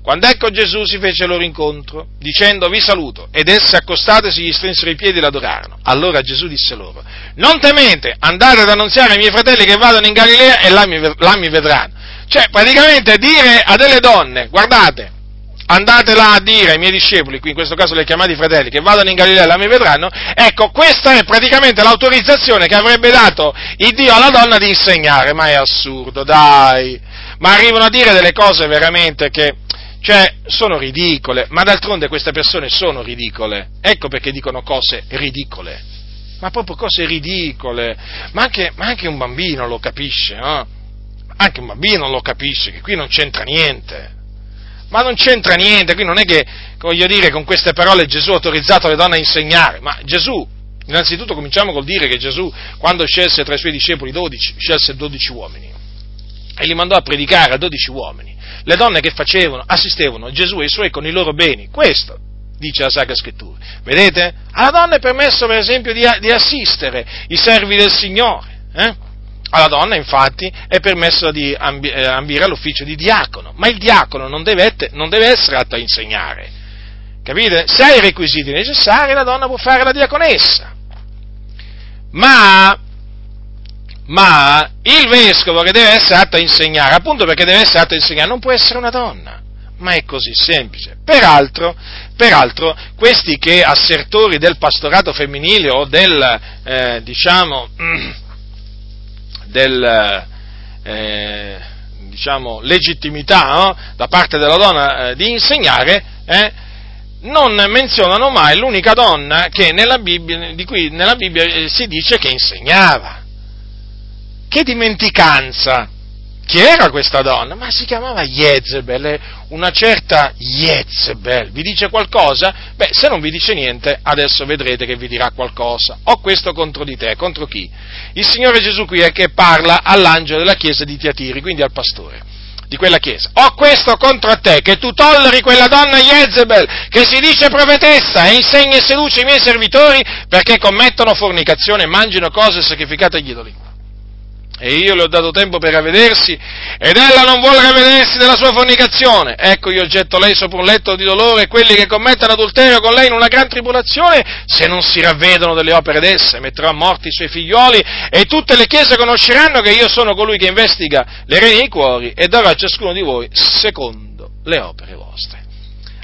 Quando ecco Gesù si fece loro incontro, dicendo vi saluto, ed esse accostatesi gli strinsero i piedi e l'adorarono. Allora Gesù disse loro, non temete, andate ad annunziare ai miei fratelli che vadano in Galilea e là mi, là mi vedranno. Cioè, praticamente dire a delle donne, guardate, andate là a dire ai miei discepoli, qui in questo caso li ho chiamati fratelli, che vadano in Galilea e mi vedranno, ecco, questa è praticamente l'autorizzazione che avrebbe dato il Dio alla donna di insegnare, ma è assurdo, dai, ma arrivano a dire delle cose veramente che, cioè, sono ridicole, ma d'altronde queste persone sono ridicole, ecco perché dicono cose ridicole, ma proprio cose ridicole, ma anche, ma anche un bambino lo capisce, no? Anche un bambino lo capisce, che qui non c'entra niente Ma non c'entra niente, qui non è che, voglio dire, con queste parole Gesù ha autorizzato le donne a insegnare, ma Gesù, innanzitutto cominciamo col dire che Gesù, quando scelse tra i suoi discepoli 12, scelse 12 uomini e li mandò a predicare a 12 uomini. Le donne che facevano, assistevano Gesù e i suoi con i loro beni, questo dice la Sacra Scrittura. Vedete? Alla donna è permesso, per esempio, di, di assistere i servi del Signore. Eh? Alla donna, infatti, è permesso di eh, ambire all'ufficio di diacono, ma il diacono non deve, non deve essere atto a insegnare. Capite? Se ha i requisiti necessari, la donna può fare la diaconessa. Ma, ma il vescovo che deve essere atto a insegnare, appunto perché deve essere atto a insegnare, non può essere una donna. Ma è così semplice. Peraltro, peraltro questi che assertori del pastorato femminile o del, eh, diciamo, <clears throat> del, eh, diciamo, legittimità no? da parte della donna eh, di insegnare, eh, non menzionano mai l'unica donna Bibbia, di cui nella Bibbia eh, si dice che insegnava. Che dimenticanza! Chi era questa donna? Ma si chiamava Jezebel, una certa Jezebel. Vi dice qualcosa? Beh, se non vi dice niente, adesso vedrete che vi dirà qualcosa. Ho questo contro di te, contro chi? Il Signore Gesù qui è che parla all'angelo della chiesa di Tiatiri, quindi al pastore di quella chiesa. Ho questo contro te, che tu tolleri quella donna Jezebel, che si dice profetessa, e insegna e seduce i miei servitori perché commettono fornicazione e mangino cose sacrificate agli idoli e io le ho dato tempo per ravvedersi, ed ella non vuole ravvedersi della sua fornicazione. Ecco io getto lei sopra un letto di dolore e quelli che commettono adulterio con lei in una gran tribolazione, se non si ravvedono delle opere d'esse, metterò a morte i suoi figlioli e tutte le chiese conosceranno che io sono colui che investiga le reni e i cuori e darò a ciascuno di voi secondo le opere vostre.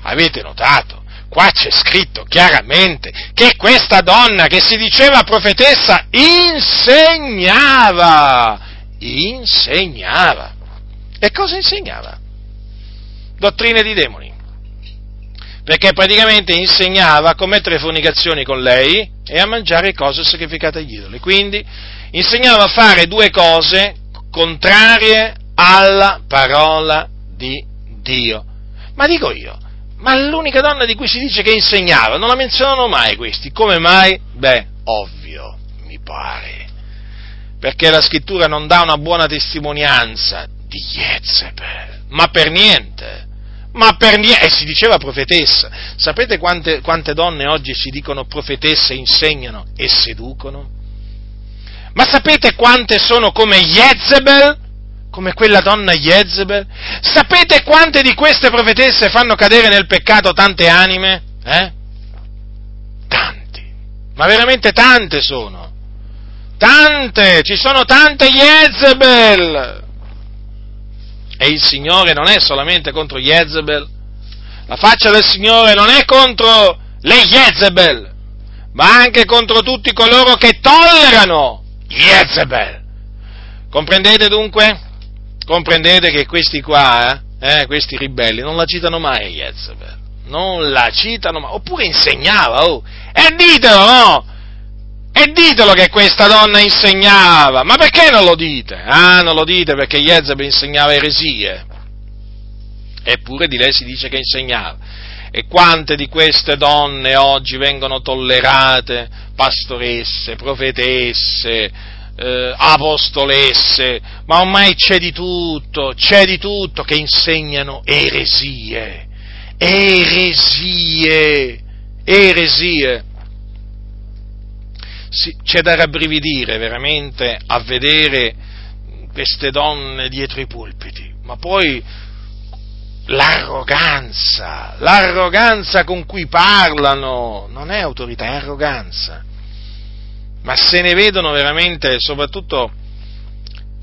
Avete notato? Qua c'è scritto chiaramente che questa donna che si diceva profetessa insegnava, insegnava. E cosa insegnava? Dottrine di demoni. Perché praticamente insegnava a commettere fornicazioni con lei e a mangiare cose sacrificate agli idoli. Quindi insegnava a fare due cose contrarie alla parola di Dio. Ma dico io, ma l'unica donna di cui si dice che insegnava, non la menzionano mai questi. Come mai? Beh, ovvio, mi pare. Perché la scrittura non dà una buona testimonianza di Jezebel, ma per niente. Ma per niente, e si diceva profetessa. Sapete quante, quante donne oggi si dicono profetesse, insegnano e seducono? Ma sapete quante sono come Jezebel? Come quella donna Jezebel? Sapete quante di queste profetesse fanno cadere nel peccato tante anime? Eh? Tanti, ma veramente tante sono. Tante, ci sono tante Jezebel. E il Signore non è solamente contro Jezebel. La faccia del Signore non è contro le Jezebel, ma anche contro tutti coloro che tollerano Jezebel. Comprendete dunque? Comprendete che questi qua, eh, questi ribelli, non la citano mai Jezebel, non la citano mai, oppure insegnava, oh, e ditelo, no? E ditelo che questa donna insegnava, ma perché non lo dite? Ah, non lo dite perché Jezebel insegnava eresie, eppure di lei si dice che insegnava. E quante di queste donne oggi vengono tollerate, pastoresse, profetesse, eh, apostolesse, ma ormai c'è di tutto, c'è di tutto che insegnano eresie, eresie, eresie. Sì, c'è da rabbrividire veramente a vedere queste donne dietro i pulpiti, ma poi l'arroganza, l'arroganza con cui parlano, non è autorità, è arroganza ma se ne vedono veramente, soprattutto,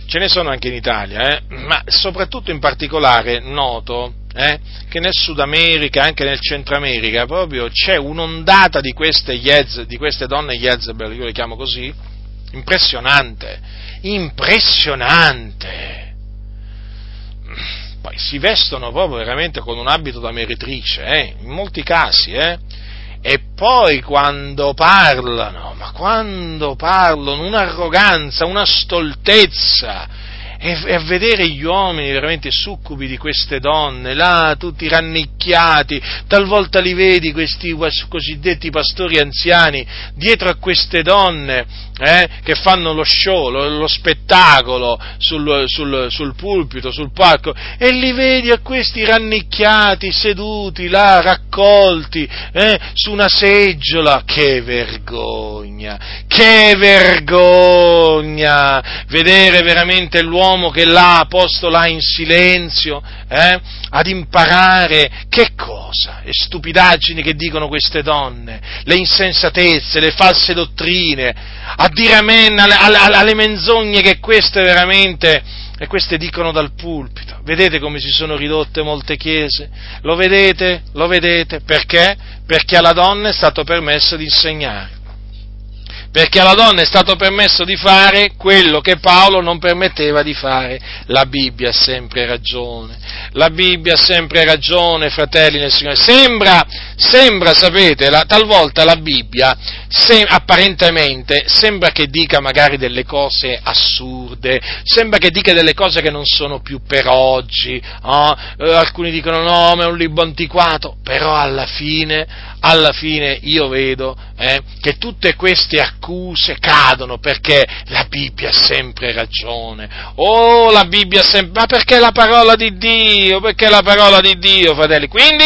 ce ne sono anche in Italia, eh, ma soprattutto in particolare noto eh, che nel Sud America, anche nel Centro America, proprio c'è un'ondata di queste, Yez, di queste donne Jezebel, io le chiamo così, impressionante, impressionante. Poi si vestono proprio veramente con un abito da meretrice, eh, in molti casi, eh e poi quando parlano, ma quando parlano, un'arroganza, una stoltezza, e, a vedere gli uomini veramente succubi di queste donne, là tutti rannicchiati, talvolta li vedi questi cosiddetti pastori anziani dietro a queste donne eh, che fanno lo show, lo, lo spettacolo sul, sul, sul, pulpito, sul palco, e li vedi a questi rannicchiati, seduti là, raccolti eh, su una seggiola, che vergogna, che vergogna, vedere veramente l'uomo che là, posto là in silenzio, eh, ad imparare che cosa? Le stupidaggini che dicono queste donne, le insensatezze, le false dottrine, a dire amen alle, alle, alle menzogne che queste veramente, e queste dicono dal pulpito. Vedete come si sono ridotte molte chiese? Lo vedete? Lo vedete? Perché? Perché alla donna è stato permesso di insegnare perché alla donna è stato permesso di fare quello che Paolo non permetteva di fare. La Bibbia ha sempre ragione, la Bibbia ha sempre ragione, fratelli nel Signore. Sembra, sembra sapete, la, talvolta la Bibbia, se, apparentemente, sembra che dica magari delle cose assurde, sembra che dica delle cose che non sono più per oggi, oh? alcuni dicono no, ma è un libro antiquato, però alla fine, alla fine io vedo eh, che tutte queste accuse cadono perché la Bibbia ha sempre ragione. Oh, la Bibbia ha sempre... Ma perché la parola di Dio? Perché la parola di Dio, fratelli? Quindi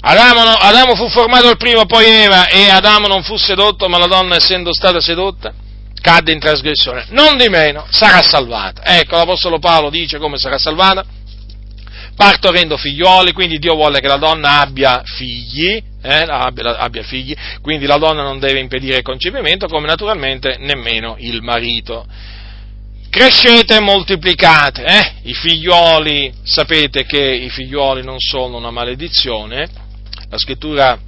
Adamo, Adamo fu formato il primo, poi Eva, e Adamo non fu sedotto, ma la donna, essendo stata sedotta, cadde in trasgressione. Non di meno, sarà salvata. Ecco, l'Apostolo Paolo dice come sarà salvata partorendo figlioli, quindi Dio vuole che la donna abbia figli, eh, abbia, abbia, figli, quindi la donna non deve impedire il concepimento, come naturalmente nemmeno il marito. Crescete e moltiplicate, eh? i figlioli, sapete che i figlioli non sono una maledizione, la scrittura,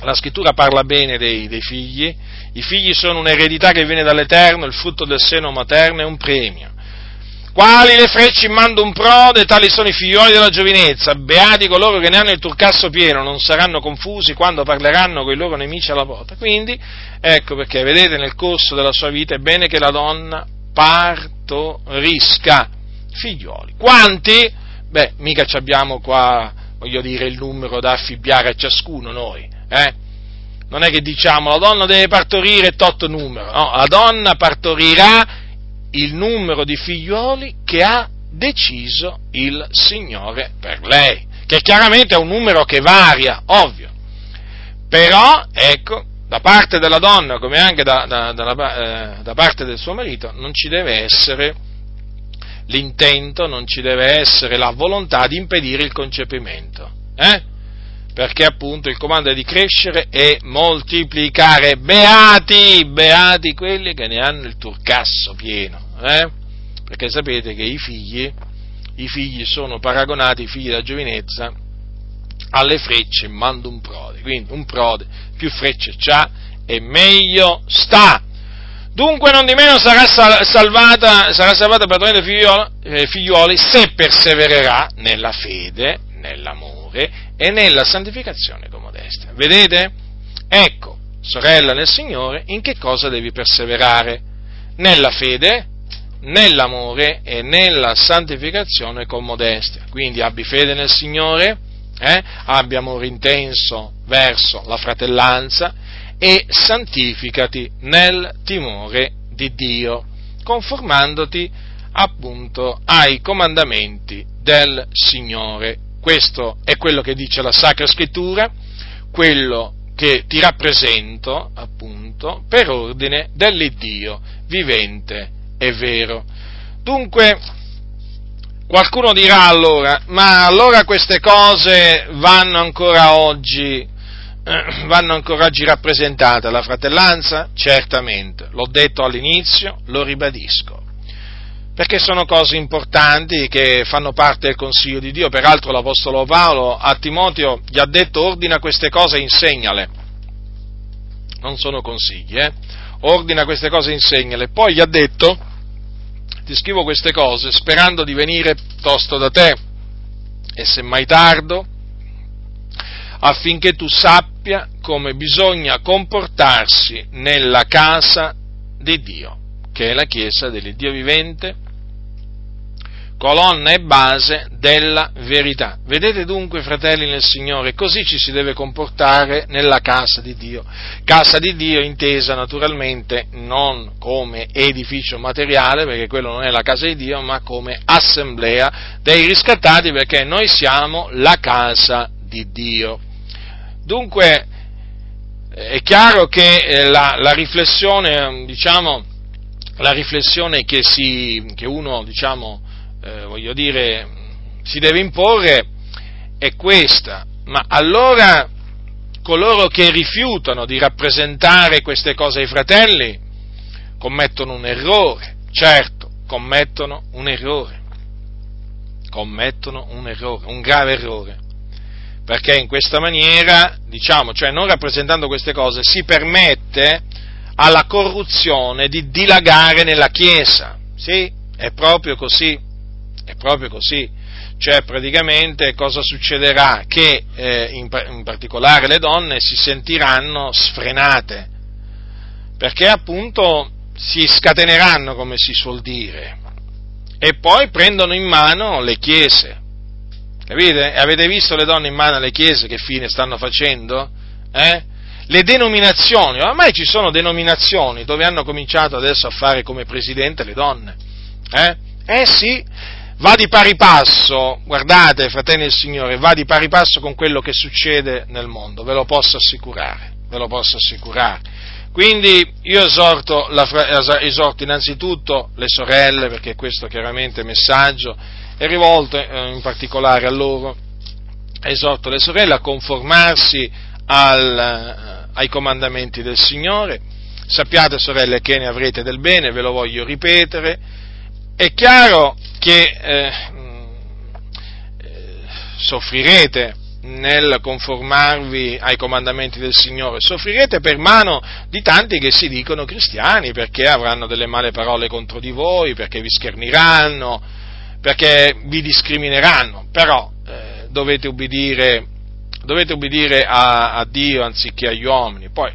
la scrittura parla bene dei, dei figli, i figli sono un'eredità che viene dall'Eterno, il frutto del seno materno è un premio. Quali le frecce in mando un prode, tali sono i figlioli della giovinezza. Beati coloro che ne hanno il turcasso pieno, non saranno confusi quando parleranno con i loro nemici alla porta. Quindi, ecco perché, vedete, nel corso della sua vita è bene che la donna partorisca figlioli. Quanti? Beh, mica ci abbiamo qua, voglio dire, il numero da affibbiare a ciascuno noi, eh? Non è che diciamo la donna deve partorire tot numero, no, la donna partorirà il numero di figlioli che ha deciso il Signore per lei, che chiaramente è un numero che varia, ovvio. Però, ecco, da parte della donna come anche da, da, da, eh, da parte del suo marito non ci deve essere l'intento, non ci deve essere la volontà di impedire il concepimento. Eh? perché appunto il comando è di crescere e moltiplicare. Beati, beati quelli che ne hanno il turcasso pieno, eh? perché sapete che i figli, i figli sono paragonati, i figli della giovinezza, alle frecce in mando un prode, quindi un prode più frecce c'ha e meglio sta. Dunque non di meno sarà salvata, sarà salvata figliuoli, eh, figliuoli se persevererà nella fede, nell'amore e nella santificazione con modestia. Vedete? Ecco, sorella nel Signore, in che cosa devi perseverare? Nella fede, nell'amore e nella santificazione con modestia. Quindi abbi fede nel Signore, eh? abbi amore intenso verso la fratellanza e santificati nel timore di Dio, conformandoti appunto ai comandamenti del Signore questo è quello che dice la Sacra Scrittura, quello che ti rappresento, appunto, per ordine dell'Iddio vivente e vero. Dunque, qualcuno dirà allora, ma allora queste cose vanno ancora oggi, eh, vanno ancora oggi rappresentate, la fratellanza? Certamente, l'ho detto all'inizio, lo ribadisco perché sono cose importanti che fanno parte del consiglio di Dio. Peraltro l'Apostolo Paolo a Timoteo gli ha detto ordina queste cose e insegnale. Non sono consigli, eh? Ordina queste cose e insegnale. Poi gli ha detto, ti scrivo queste cose sperando di venire tosto da te e semmai tardo, affinché tu sappia come bisogna comportarsi nella casa di Dio, che è la Chiesa dell'Iddio vivente, colonna e base della verità. Vedete dunque, fratelli nel Signore, così ci si deve comportare nella casa di Dio. Casa di Dio intesa naturalmente non come edificio materiale, perché quello non è la casa di Dio, ma come assemblea dei riscattati, perché noi siamo la casa di Dio. Dunque, è chiaro che eh, la, la riflessione, diciamo, la riflessione che, si, che uno, diciamo, eh, voglio dire, si deve imporre è questa. Ma allora coloro che rifiutano di rappresentare queste cose ai fratelli commettono un errore, certo, commettono un errore, commettono un errore, un grave errore, perché in questa maniera, diciamo, cioè non rappresentando queste cose, si permette alla corruzione di dilagare nella Chiesa, sì, è proprio così. È proprio così. Cioè, praticamente cosa succederà? Che eh, in, in particolare le donne si sentiranno sfrenate, perché appunto si scateneranno, come si suol dire, e poi prendono in mano le chiese. Capite? Avete visto le donne in mano alle chiese che fine stanno facendo? Eh? Le denominazioni, ormai ci sono denominazioni dove hanno cominciato adesso a fare come presidente le donne. Eh? Eh sì, va di pari passo, guardate fratelli del Signore, va di pari passo con quello che succede nel mondo, ve lo posso assicurare, ve lo posso assicurare. Quindi io esorto, la, esorto innanzitutto le sorelle, perché questo chiaramente messaggio è rivolto eh, in particolare a loro, esorto le sorelle a conformarsi al, eh, ai comandamenti del Signore, sappiate sorelle che ne avrete del bene, ve lo voglio ripetere, è chiaro che eh, eh, soffrirete nel conformarvi ai comandamenti del Signore, soffrirete per mano di tanti che si dicono cristiani perché avranno delle male parole contro di voi, perché vi scherniranno, perché vi discrimineranno, però eh, dovete ubbidire, dovete ubbidire a, a Dio anziché agli uomini, poi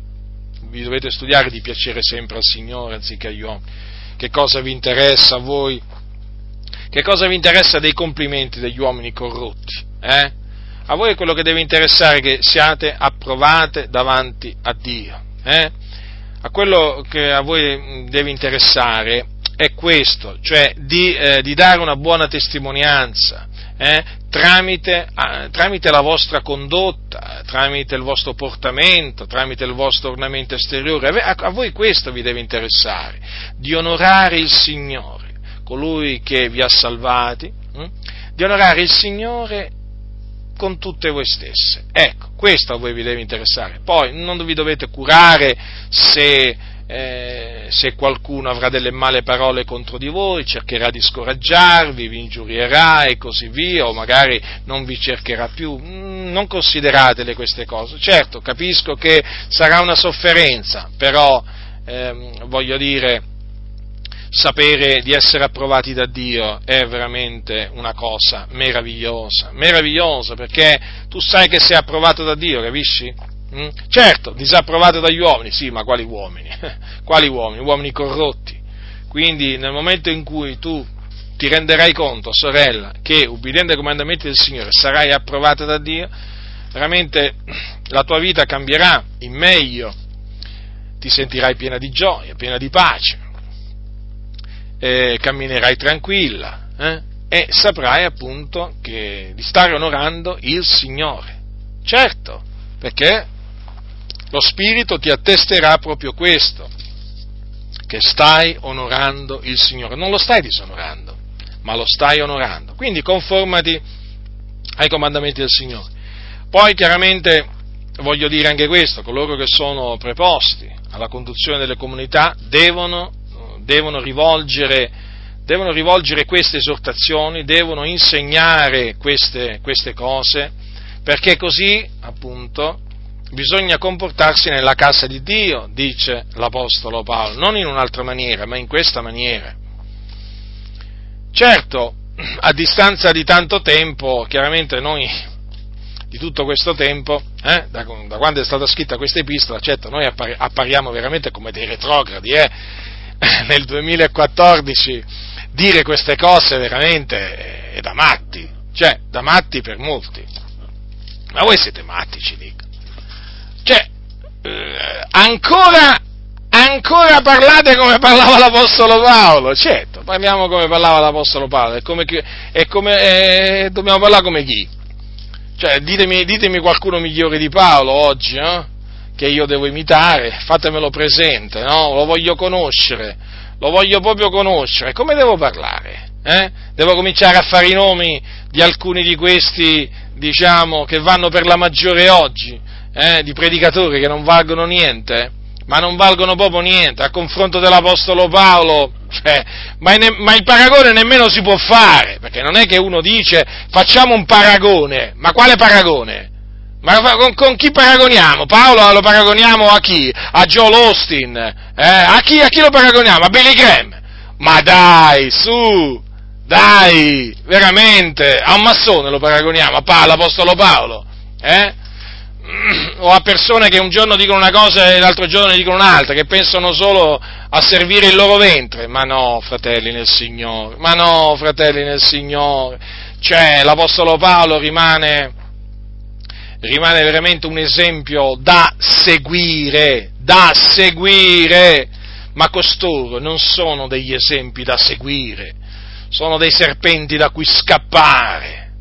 vi dovete studiare di piacere sempre al Signore anziché agli uomini. Che cosa vi interessa a voi? Che cosa vi interessa dei complimenti degli uomini corrotti? Eh? A voi quello che deve interessare è che siate approvate davanti a Dio. Eh? A quello che a voi deve interessare è questo, cioè di, eh, di dare una buona testimonianza eh, tramite, eh, tramite, la vostra condotta, tramite il vostro portamento, tramite il vostro ornamento esteriore. A, a voi questo vi deve interessare, di onorare il Signore colui che vi ha salvati, hm? di onorare il Signore con tutte voi stesse. Ecco, questo a voi vi deve interessare. Poi non vi dovete curare se, eh, se qualcuno avrà delle male parole contro di voi, cercherà di scoraggiarvi, vi ingiurierà e così via, o magari non vi cercherà più. Mm, non consideratele queste cose. Certo, capisco che sarà una sofferenza, però ehm, voglio dire sapere di essere approvati da Dio è veramente una cosa meravigliosa, meravigliosa perché tu sai che sei approvato da Dio, capisci? Mm? Certo, disapprovato dagli uomini, sì, ma quali uomini? <laughs> quali uomini? Uomini corrotti. Quindi nel momento in cui tu ti renderai conto, sorella, che ubbidiendo ai comandamenti del Signore sarai approvata da Dio, veramente <clears throat> la tua vita cambierà in meglio, ti sentirai piena di gioia, piena di pace eh, camminerai tranquilla eh, e saprai appunto che, di stare onorando il Signore. Certo, perché lo Spirito ti attesterà proprio questo, che stai onorando il Signore. Non lo stai disonorando, ma lo stai onorando. Quindi conformati ai comandamenti del Signore. Poi chiaramente voglio dire anche questo, coloro che sono preposti alla conduzione delle comunità devono devono rivolgere, devono rivolgere queste esortazioni, devono insegnare queste, queste cose, perché così, appunto, bisogna comportarsi nella casa di Dio, dice l'Apostolo Paolo, non in un'altra maniera, ma in questa maniera. Certo, a distanza di tanto tempo, chiaramente noi, di tutto questo tempo, eh, da, da, quando è stata scritta questa epistola, certo, noi appariamo veramente come dei retrogradi, eh, <coughs> nel 2014 dire queste cose veramente è da matti, cioè da matti per molti. Ma voi siete matti, ci dico. Cioè, eh, ancora, ancora parlate come parlava l'Apostolo Paolo, certo, parliamo come parlava l'Apostolo Paolo, è come, è come eh, dobbiamo parlare come chi? Cioè, ditemi, ditemi, qualcuno migliore di Paolo oggi, eh? Che io devo imitare, fatemelo presente, no? Lo voglio conoscere, lo voglio proprio conoscere. Come devo parlare? Eh? Devo cominciare a fare i nomi di alcuni di questi, diciamo, che vanno per la maggiore oggi, eh? di predicatori che non valgono niente? ma non valgono proprio niente, a confronto dell'Apostolo Paolo, cioè, ma, ne, ma, il paragone nemmeno si può fare, perché non è che uno dice facciamo un paragone, ma quale paragone? Ma con, con chi paragoniamo? Paolo lo paragoniamo a chi? A Joel Austin? Eh? A, chi, a chi lo paragoniamo? A Billy Graham? Ma dai, su, dai, veramente, a un massone lo paragoniamo, a Paolo, all'Apostolo Paolo? Eh? <clears throat> o a persone che un giorno dicono una cosa e l'altro giorno ne dicono un'altra, che pensano solo a servire il loro ventre. Ma no, fratelli nel Signore, ma no, fratelli nel Signore. Cioè, l'Apostolo Paolo rimane, rimane veramente un esempio da seguire, da seguire, ma costoro non sono degli esempi da seguire, sono dei serpenti da cui scappare.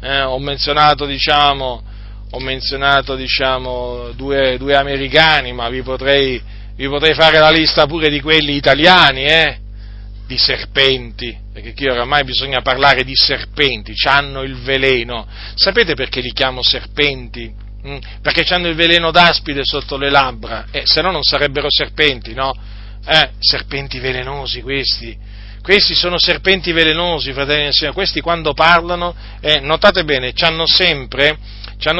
Eh, ho menzionato, diciamo, ho menzionato diciamo, due, due americani, ma vi potrei, vi potrei, fare la lista pure di quelli italiani, eh? Di serpenti, perché qui oramai bisogna parlare di serpenti, hanno il veleno. Sapete perché li chiamo serpenti? Mm? Perché hanno il veleno d'aspide sotto le labbra, eh, se no non sarebbero serpenti, no? Eh, serpenti velenosi questi. Questi sono serpenti velenosi, fratelli e signori, questi quando parlano, eh, notate bene, hanno sempre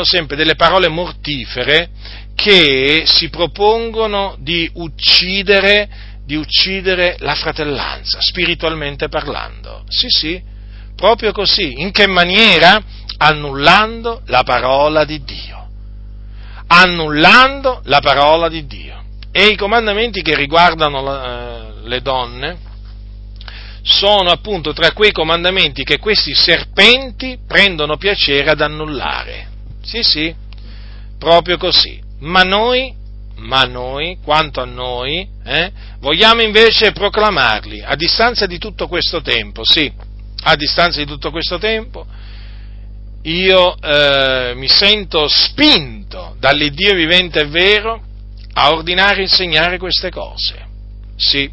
sempre delle parole mortifere che si propongono di uccidere, di uccidere la fratellanza, spiritualmente parlando. Sì, sì, proprio così. In che maniera? Annullando la parola di Dio. Annullando la parola di Dio. E i comandamenti che riguardano la, eh, le donne sono appunto tra quei comandamenti che questi serpenti prendono piacere ad annullare. Sì, sì, proprio così. Ma noi, ma noi, quanto a noi, eh, vogliamo invece proclamarli a distanza di tutto questo tempo, sì, a distanza di tutto questo tempo, io eh, mi sento spinto dall'Iddio vivente e vero a ordinare e insegnare queste cose. Sì,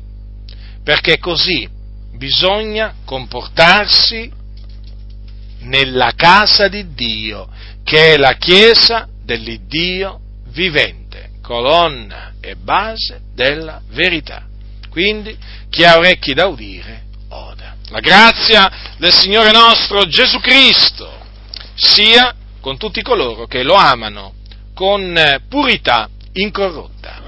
perché così bisogna comportarsi nella casa di Dio che è la Chiesa dell'Iddio vivente, colonna e base della verità. Quindi chi ha orecchi da udire, oda. La grazia del Signore nostro Gesù Cristo sia con tutti coloro che lo amano con purità incorrotta.